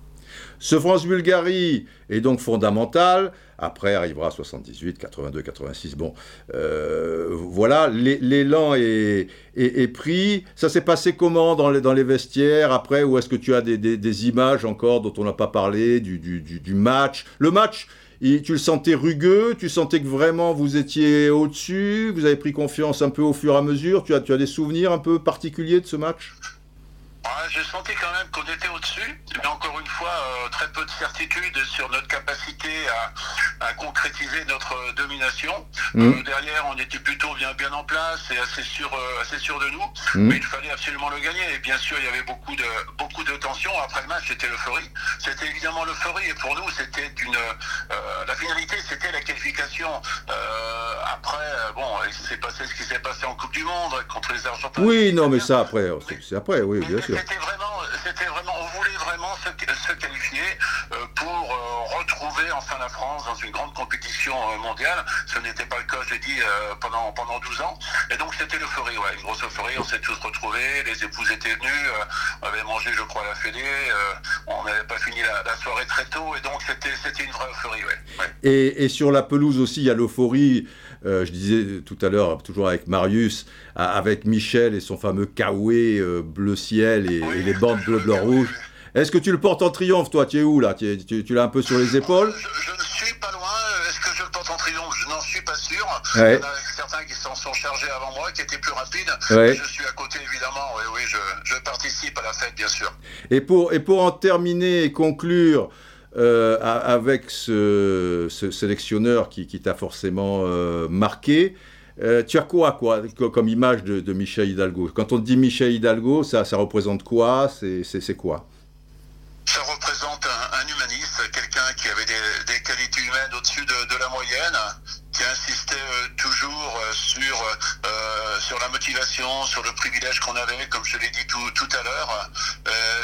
Ce France-Bulgarie est donc fondamental. Après arrivera 78, 82, 86. Bon, euh, voilà, l'élan est, pris. Ça s'est passé comment dans les, vestiaires après Ou est-ce que tu as des, images encore dont on n'a pas parlé du, du, du match? Le match, tu le sentais rugueux, tu sentais que vraiment vous étiez au-dessus, vous avez pris confiance un peu au fur et à mesure, tu as des souvenirs un peu particuliers de ce match? J'ai senti quand même qu'on était au-dessus, mais encore une fois, euh, très peu de certitude sur notre capacité à, concrétiser notre domination. Mmh. Euh, derrière, on était plutôt bien, bien en place et assez sûr, euh, assez sûr de nous, mmh. mais il fallait absolument le gagner. Et bien sûr, il y avait beaucoup de, beaucoup de tension. Après le match, c'était l'euphorie. C'était évidemment l'euphorie, et pour nous, c'était une, la finalité, c'était la qualification. après, bon, il s'est passé ce qui s'est passé en Coupe du Monde contre les Argentins. Oui, non, mais ça après, c'est après, oui, bien sûr. C'était vraiment, c'était vraiment, on voulait vraiment se, qualifier euh, pour euh, retrouver enfin la France dans une grande compétition euh, mondiale. Ce n'était pas le cas, je l'ai dit, pendant, pendant 12 ans. Et donc c'était l'euphorie, ouais, une grosse euphorie. On s'est tous retrouvés, les épouses étaient venues, on avait mangé, je crois, à la Fédé. on n'avait pas fini la, soirée très tôt, et donc c'était une vraie euphorie, ouais. Et, et, sur la pelouse aussi, il y a l'euphorie. Je disais tout à l'heure, toujours avec Marius, avec Michel et son fameux kawaii bleu ciel et, les bandes bleu, blanc, rouge. Est-ce que tu le portes en triomphe, toi? Tu es où, là? Tu, tu, l'as un peu sur les épaules? je, ne suis pas loin. Est-ce que je le porte en triomphe? Je n'en suis pas sûr. Il y en a certains qui s'en sont chargés avant moi, qui étaient plus rapides. Je suis à côté, évidemment. Oui, oui, je, participe à la fête, bien sûr. Et pour, et pour en terminer et conclure... Euh, avec ce, sélectionneur qui, t'a forcément euh, marqué, euh, tu as quoi, quoi comme image de, Michel Hidalgo? Quand on dit Michel Hidalgo, ça, représente quoi? C'est quoi? Ça représente un, humaniste, quelqu'un qui avait des, qualités humaines au-dessus de, la moyenne, qui insistait toujours sur, sur la motivation, sur le privilège qu'on avait, comme je l'ai dit tout à l'heure.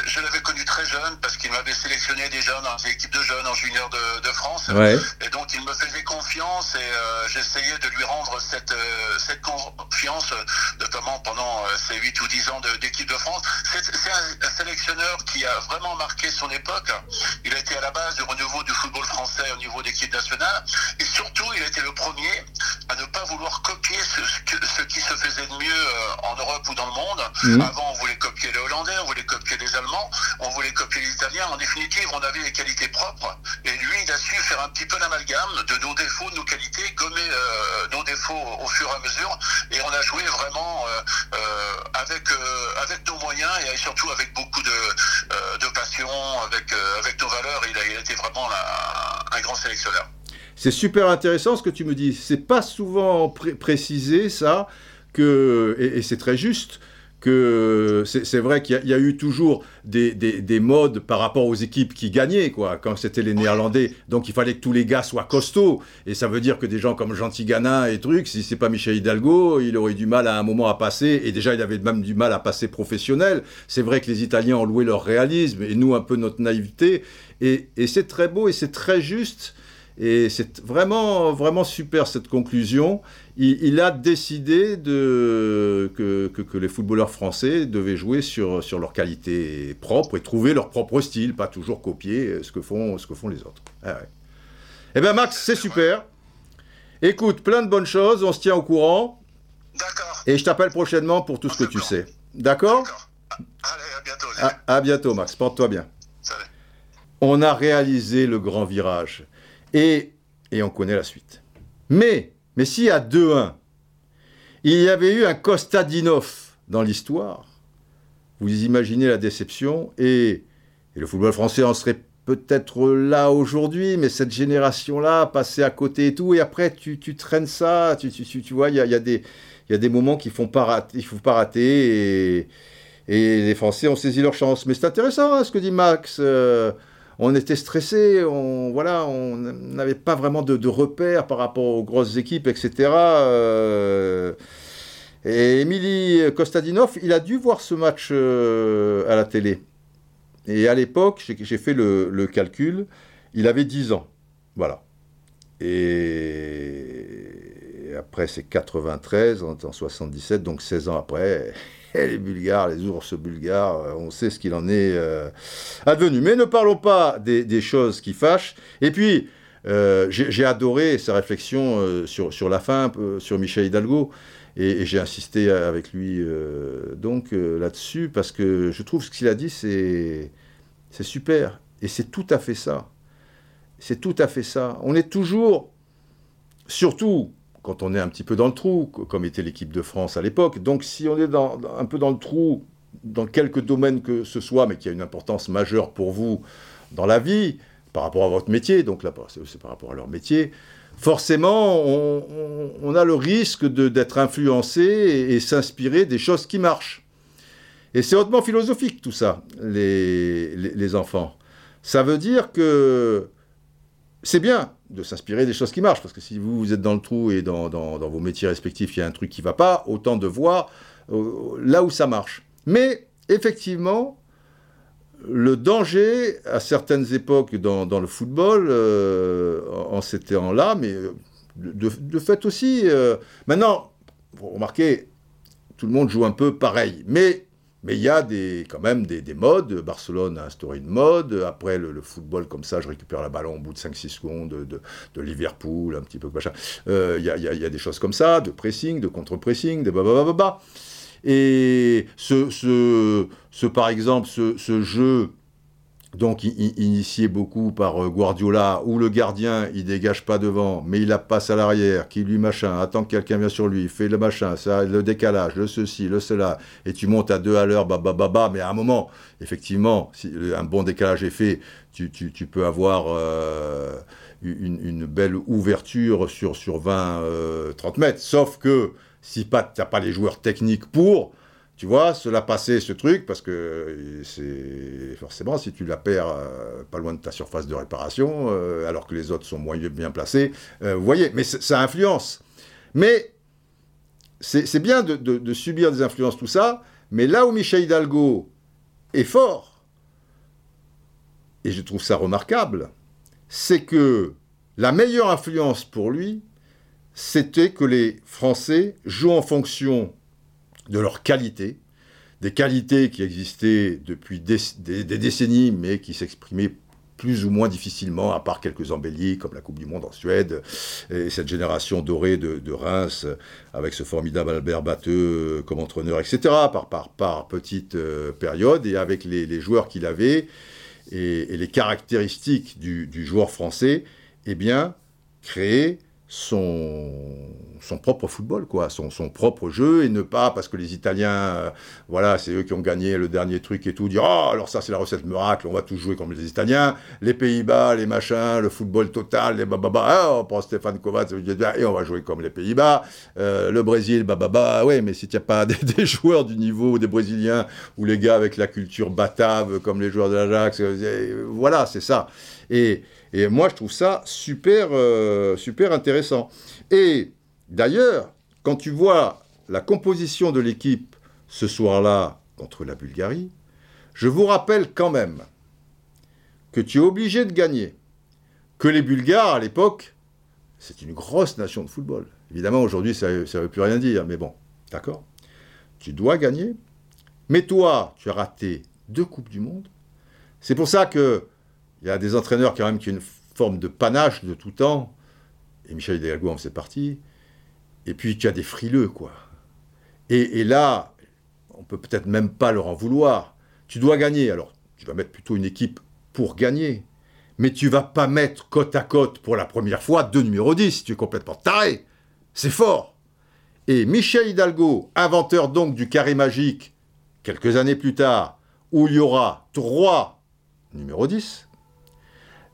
Je l'avais connu très jeune parce qu'il m'avait sélectionné déjà dans les équipes de jeunes en junior de, de France. Et donc il me faisait confiance et j'essayais de lui rendre cette, cette confiance, notamment pendant ces 8 ou 10 ans d'équipe de, France. C'est un, un, sélectionneur qui a vraiment marqué son époque. Il a été à la base du renouveau du football français au niveau d'équipe nationale. Et surtout, il a été le premier à ne pas vouloir copier ce, ce qui se faisait de mieux euh, en Europe ou dans le monde. Mmh. Avant, on voulait copier les Hollandais, on voulait copier les Allemands, on voulait copier les Italiens. En définitive, on avait les qualités propres. Et lui, il a su faire un petit peu l'amalgame de nos défauts, de nos qualités, gommer euh, nos défauts au fur et à mesure. Et on a joué vraiment euh, avec, avec nos moyens et surtout avec beaucoup de, de passion, avec, avec nos valeurs. Il a, il a été vraiment un grand sélectionneur. C'est super intéressant ce que tu me dis. C'est pas souvent précisé ça, que, et, c'est très juste, que c'est vrai qu'il y, a eu toujours des, des, modes par rapport aux équipes qui gagnaient, quoi, quand c'était les Néerlandais. Donc il fallait que tous les gars soient costauds. Et ça veut dire que des gens comme Gentil et trucs, si c'est pas Michel Hidalgo, il aurait du mal à un moment à passer. Et déjà, il avait même du mal à passer professionnel. C'est vrai que les Italiens ont loué leur réalisme et nous un peu notre naïveté. Et, et c'est très beau et c'est très juste. Et c'est vraiment, vraiment super cette conclusion. Il, a décidé de, que, que, les footballeurs français devaient jouer sur, sur leur qualité propre et trouver leur propre style, pas toujours copier ce que font, ce que font les autres. Ah Eh bien Max, c'est super. Écoute, plein de bonnes choses, on se tient au courant. D'accord. Et je t'appelle prochainement pour tout ce que tu sais. D'accord? Allez, à bientôt. À, à bientôt Max, porte-toi bien. Salut. On a réalisé le grand virage. Et, on connaît la suite. Mais, si à 2-1, il y avait eu un Kostadinov dans l'histoire, vous imaginez la déception et, le football français en serait peut-être là aujourd'hui, mais cette génération-là, passée à côté et tout, et après tu, traînes ça, tu, vois, il y a, des moments qu'il ne faut pas rater, et, les Français ont saisi leur chance. Mais c'est intéressant hein, ce que dit Max. Euh, on était stressé, on voilà, on n'avait pas vraiment de, repères par rapport aux grosses équipes, etc. Euh, et Émilie Kostadinov, il a dû voir ce match euh, à la télé. Et à l'époque, j'ai fait le, calcul, il avait 10 ans. Voilà. Et après, c'est 93, en 77, donc 16 ans après. Les Bulgares, les ours bulgares, euh, on sait ce qu'il en est euh, advenu. Mais ne parlons pas des, choses qui fâchent. Et puis, euh, j'ai adoré sa réflexion sur, sur la fin, sur Michel Hidalgo. Et, j'ai insisté avec lui donc là-dessus parce que je trouve ce qu'il a dit, c'est super. Et c'est tout à fait ça. C'est tout à fait ça. On est toujours, surtout quand on est un petit peu dans le trou, comme était l'équipe de France à l'époque. Donc si on est un peu dans le trou, dans quelques domaines que ce soit, mais qui a une importance majeure pour vous dans la vie, par rapport à votre métier, donc là c'est par rapport à leur métier, forcément on, a le risque d'être influencé et, s'inspirer des choses qui marchent. Et c'est hautement philosophique tout ça, les enfants. Ça veut dire que c'est bien de s'inspirer des choses qui marchent, parce que si vous, vous êtes dans le trou et dans, vos métiers respectifs, il y a un truc qui ne va pas, autant de voir euh, là où ça marche. Mais effectivement, le danger à certaines époques dans, le football, euh, en ces temps-là, mais euh, de, fait aussi, maintenant, vous remarquez, tout le monde joue un peu pareil, mais mais il y a des, quand même des, modes. Barcelone a instauré une mode. Après, le, football, comme ça, je récupère la ballon au bout de 5-6 secondes de, Liverpool, un petit peu machin. Euh, il y, a, y, a, des choses comme ça, de pressing, de contre-pressing, de babababa. Et ce, par exemple, ce jeu donc initié beaucoup par euh, Guardiola, où le gardien, il dégage pas devant, mais il la passe à l'arrière, qui lui machin, attend que quelqu'un vienne sur lui, fait le machin, ça, le décalage, le ceci, le cela, et tu montes à deux à l'heure, bah, bah, mais à un moment, effectivement, si un bon décalage est fait, tu, tu, tu peux avoir euh, une, belle ouverture sur, sur 20, 30 euh, mètres, sauf que si tu n'as pas les joueurs techniques pour, tu vois, cela passer ce truc, parce que c'est forcément, si tu la perds euh, pas loin de ta surface de réparation, euh, alors que les autres sont moins bien placés, euh, vous voyez, mais ça influence. Mais c'est bien de, subir des influences, tout ça, mais là où Michel Hidalgo est fort, et je trouve ça remarquable, c'est que la meilleure influence pour lui, c'était que les Français jouent en fonction de leur qualité, des qualités qui existaient depuis des, décennies, mais qui s'exprimaient plus ou moins difficilement, à part quelques embellis, comme la Coupe du Monde en Suède, et cette génération dorée de, Reims, avec ce formidable Albert Batteux comme entraîneur, etc., par, par, par petite euh, période, et avec les, joueurs qu'il avait, et, les caractéristiques du, joueur français, eh bien, créer son, son propre football, quoi, son, son, propre jeu, et ne pas, parce que les Italiens, euh, voilà, c'est eux qui ont gagné le dernier truc et tout, dire, oh, alors ça c'est la recette miracle, on va tous jouer comme les Italiens, les Pays-Bas, les machins, le football total, les bababa, ah, on prend Stéphane Kovac, et on va jouer comme les Pays-Bas, euh, le Brésil, bababa, ouais, mais si tu n'as pas (laughs) des, des, joueurs du niveau des Brésiliens, ou les gars avec la culture batave, comme les joueurs de l'Ajax, euh, voilà, c'est ça. Et, et moi, je trouve ça super, euh, super intéressant. Et d'ailleurs, quand tu vois la composition de l'équipe ce soir-là contre la Bulgarie, je vous rappelle quand même que tu es obligé de gagner. Que les Bulgares, à l'époque, c'est une grosse nation de football. Évidemment, aujourd'hui, ça ne veut plus rien dire, mais bon, d'accord Tu dois gagner. Mais toi, tu as raté deux Coupes du Monde. C'est pour ça que il y a des entraîneurs quand même qui ont une forme de panache de tout temps, et Michel Hidalgo en faisait partie, et puis tu as des frileux, quoi. Et, là, on peut peut-être même pas leur en vouloir. Tu dois gagner, alors tu vas mettre plutôt une équipe pour gagner, mais tu vas pas mettre côte à côte pour la première fois deux numéros 10, tu es complètement taré. C'est fort. Et Michel Hidalgo, inventeur donc du carré magique, quelques années plus tard, où il y aura trois numéros 10,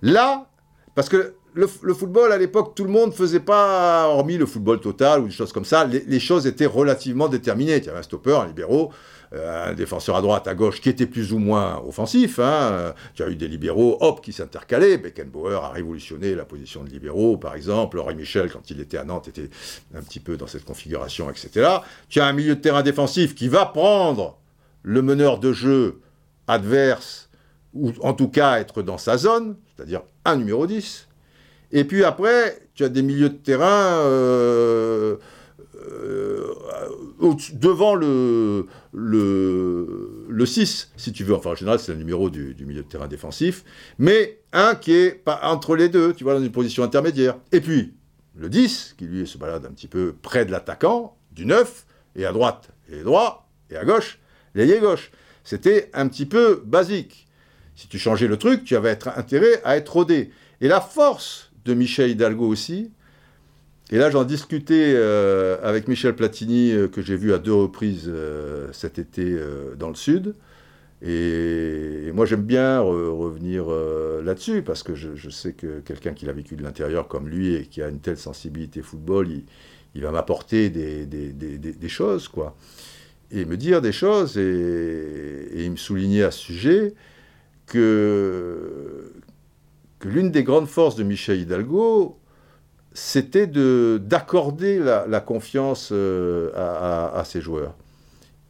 Là, parce que le, football, à l'époque, tout le monde ne faisait pas, hormis le football total ou des choses comme ça, les, choses étaient relativement déterminées. Il y avait un stopper, un libéraux, euh, un défenseur à droite, à gauche, qui était plus ou moins offensif. Hein. Tu as eu des libéraux, hop, qui s'intercalaient. Beckenbauer a révolutionné la position de libéraux, par exemple. Henri Michel, quand il était à Nantes, était un petit peu dans cette configuration, etc. Tu as un milieu de terrain défensif qui va prendre le meneur de jeu adverse, ou en tout cas être dans sa zone, c'est-à-dire un numéro 10. Et puis après, tu as des milieux de terrain euh, euh, devant le, le, le, 6, si tu veux. Enfin, en général, c'est le numéro du, milieu de terrain défensif. Mais un qui est pas entre les deux, tu vois, dans une position intermédiaire. Et puis, le 10, qui lui se balade un petit peu près de l'attaquant, du 9, et à droite, et droit, et à gauche, l'ailier gauche. C'était un petit peu basique. Si tu changeais le truc, tu avais intérêt à être rodé. Et la force de Michel Hidalgo aussi, et là j'en discutais euh, avec Michel Platini, euh, que j'ai vu à deux reprises euh, cet été dans le Sud, et, moi j'aime bien revenir là-dessus, parce que je, sais que quelqu'un qui l'a vécu de l'intérieur comme lui, et qui a une telle sensibilité football, il, va m'apporter des, des, choses, quoi. Et me dire des choses, et, et il me soulignait à ce sujet, que, l'une des grandes forces de Michel Hidalgo, c'était d'accorder la, confiance euh, à, ses joueurs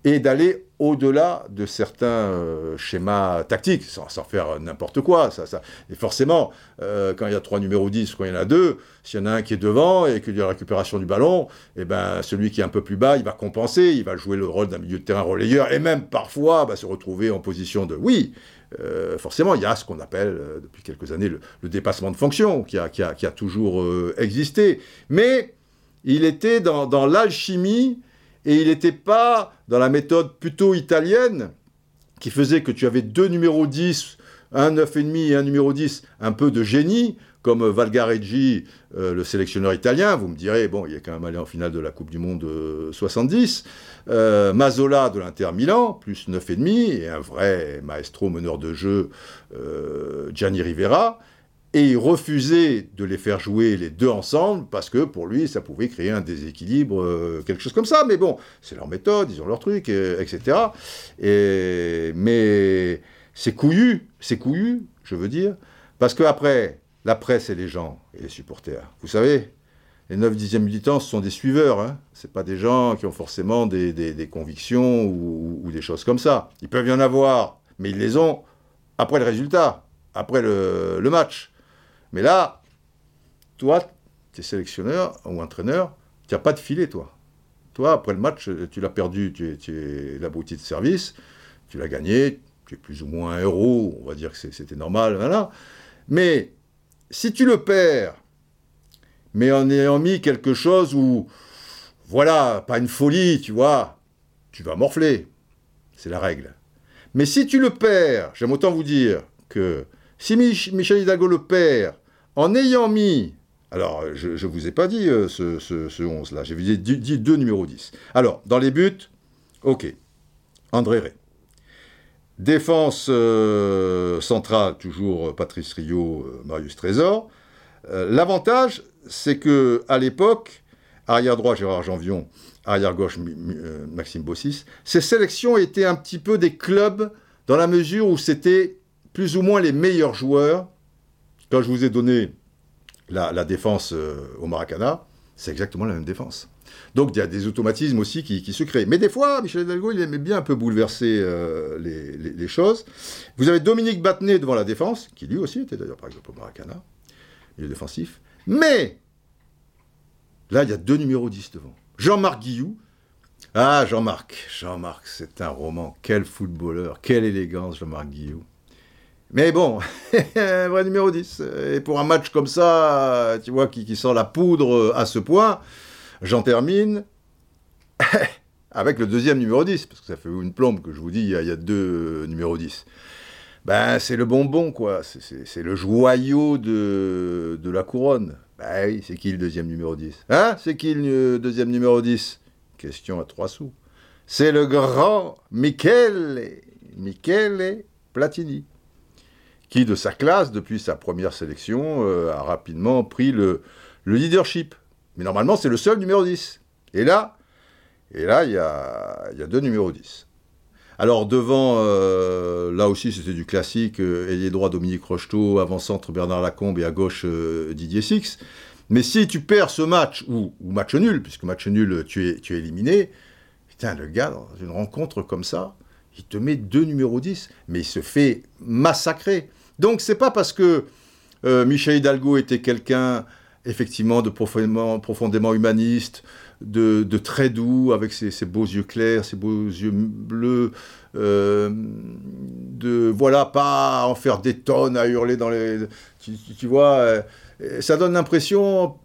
et d'aller au-delà de certains euh, schémas tactiques, sans, faire n'importe quoi. Ça. Et forcément, euh, quand il y a trois numéros 10, quand il y en a deux, s'il y en a un qui est devant et qu'il y a la récupération du ballon, eh ben, celui qui est un peu plus bas, il va compenser, il va jouer le rôle d'un milieu de terrain relayeur et même parfois se retrouver en position de oui, euh, forcément, il y a ce qu'on appelle euh, depuis quelques années le, dépassement de fonction, qui a, toujours euh, existé. Mais il était dans, l'alchimie et il n'était pas dans la méthode plutôt italienne qui faisait que tu avais deux numéros 10, un 9,5 et un numéro 10, un peu de génie, comme Valgareggi, euh, le sélectionneur italien, vous me direz, bon, il est quand même allé en finale de la Coupe du Monde 70, euh, euh, Mazola de l'Inter Milan, plus 9,5, et un vrai maestro meneur de jeu, Gianni Rivera, et il refusait de les faire jouer les deux ensemble parce que pour lui, ça pouvait créer un déséquilibre, quelque chose comme ça. Mais bon, c'est leur méthode, ils ont leur truc, etc. Et, mais c'est couillu, c'est couillu, je veux dire, parce qu'après, la presse et les gens et les supporters. Vous savez, les 9 dixièmes militants, ce sont des suiveurs. Hein. Ce pas des gens qui ont forcément des, convictions ou, des choses comme ça. Ils peuvent y en avoir, mais ils les ont après le résultat, après le, match. Mais là, toi, tu es sélectionneur ou entraîneur, tu n'as pas de filet, toi. Toi, après le match, tu l'as perdu, tu es, tu es de service, tu l'as gagné, tu es plus ou moins un héros, on va dire que c'était normal, voilà. Mais si tu le perds, mais en ayant mis quelque chose où, voilà, pas une folie, tu vois, tu vas morfler. C'est la règle. Mais si tu le perds, j'aime autant vous dire que si Michel Hidalgo le perd en ayant mis Alors, je ne vous ai pas dit euh, ce, ce, 11-là, j'ai dit, dit, deux numéros 10. Alors, dans les buts, ok, André Ray. Défense euh, centrale, toujours Patrice Rio, Marius Trésor. L'avantage, c'est que à l'époque, arrière droit Gérard Janvion, arrière gauche Maxime Bossis, ces sélections étaient un petit peu des clubs dans la mesure où c'était plus ou moins les meilleurs joueurs. Quand je vous ai donné la, défense euh, au Maracana, c'est exactement la même défense. Donc il y a des automatismes aussi qui, se créent. Mais des fois, Michel Hidalgo, il aimait bien un peu bouleverser euh, les, choses. Vous avez Dominique Battenet devant la défense, qui lui aussi était d'ailleurs par exemple au Maracana, il est défensif. Mais là, il y a deux numéros 10 devant. Jean-Marc Guillou. Ah, Jean-Marc, Jean-Marc, c'est un roman. Quel footballeur, quelle élégance, Jean-Marc Guillou. Mais bon, (laughs) vrai numéro 10. Et pour un match comme ça, tu vois, qui, sort la poudre à ce point, j'en termine (laughs) avec le deuxième numéro 10, parce que ça fait une plombe que je vous dis, il y a, deux numéros 10. Ben, c'est le bonbon, quoi. C'est le joyau de, de la couronne. Ben oui, c'est qui le deuxième numéro 10 Hein? C'est qui le deuxième numéro 10 Question à trois sous. C'est le grand Michele, Michele Platini qui de sa classe, depuis sa première sélection, euh, a rapidement pris le, leadership. Mais normalement, c'est le seul numéro 10. Et là, et là, il y a, deux numéros 10. Alors devant, euh, là aussi c'était du classique, euh, ailier droit Dominique Rocheteau, avant-centre Bernard Lacombe et à gauche Didier Six. Mais si tu perds ce match, ou, match nul, puisque match nul tu es, tu es éliminé, putain le gars, dans une rencontre comme ça, il te met deux numéros 10, mais il se fait massacrer. Donc c'est pas parce que euh, Michel Hidalgo était quelqu'un effectivement de profondément, profondément humaniste, de, très doux, avec ses, beaux yeux clairs, ses beaux yeux bleus, euh, de voilà, pas en faire des tonnes à hurler dans les. Tu, vois, euh, ça donne l'impression,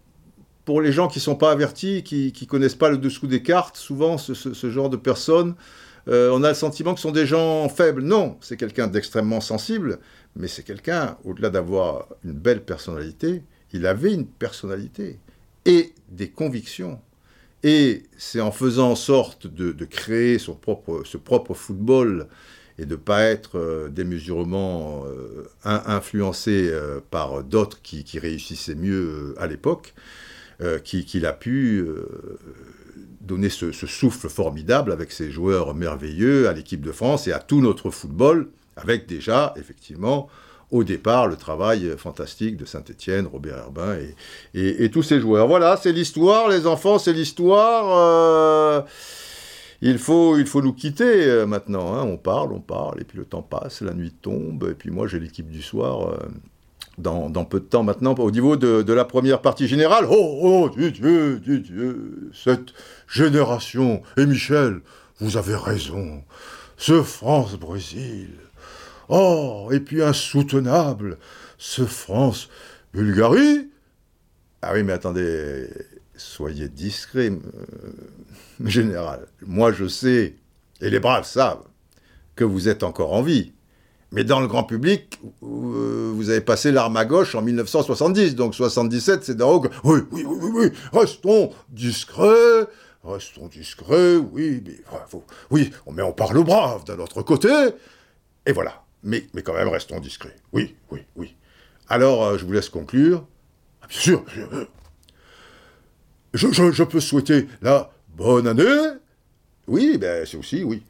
pour les gens qui ne sont pas avertis, qui ne connaissent pas le dessous des cartes, souvent ce genre de personnes, euh, on a le sentiment que ce sont des gens faibles. Non, c'est quelqu'un d'extrêmement sensible, mais c'est quelqu'un, au-delà d'avoir une belle personnalité, il avait une personnalité et des convictions. Et c'est en faisant en sorte de, créer son propre, ce propre football et de ne pas être euh, démesurement euh, influencé par d'autres qui, réussissaient mieux à l'époque, qu'il a pu donner ce, souffle formidable avec ces joueurs merveilleux à l'équipe de France et à tout notre football, avec déjà, effectivement, au départ, le travail fantastique de Saint-Étienne, Robert Herbin et, tous ces joueurs. Voilà, c'est l'histoire, les enfants, c'est l'histoire. Euh, il, faut, nous quitter euh, maintenant. Hein. On parle, on parle, et puis le temps passe, la nuit tombe, et puis moi j'ai l'équipe du soir. Euh, dans, peu de temps maintenant, au niveau de, la première partie générale. Oh, oh, Dieu, Dieu, Dieu, cette génération. Et Michel, vous avez raison. Ce France-Brésil. Oh, et puis insoutenable, ce France-Bulgarie. Ah oui, mais attendez, soyez discret, euh, (laughs) général. Moi, je sais, et les braves savent, que vous êtes encore en vie. Mais dans le grand public, euh, vous avez passé l'arme à gauche en 1970, donc 77, c'est dans Oui, oui, oui, oui, oui, restons discrets, restons discrets, oui, mais oui, mais on parle brave d'un autre côté, et voilà. Mais, mais quand même, restons discrets. Oui, oui, oui. Alors, euh, je vous laisse conclure. Ah, bien sûr, je, je, je, peux souhaiter la bonne année. Oui, ben c'est aussi, oui.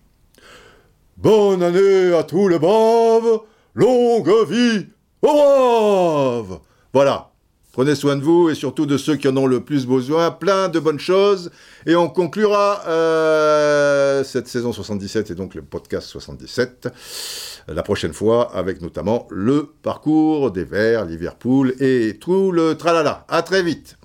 Bonne année à tous les braves, longue vie aux braves Voilà, prenez soin de vous et surtout de ceux qui en ont le plus besoin, plein de bonnes choses, et on conclura euh, cette saison 77 et donc le podcast 77 la prochaine fois avec notamment le parcours des Verts, Liverpool et tout le tralala. À très vite.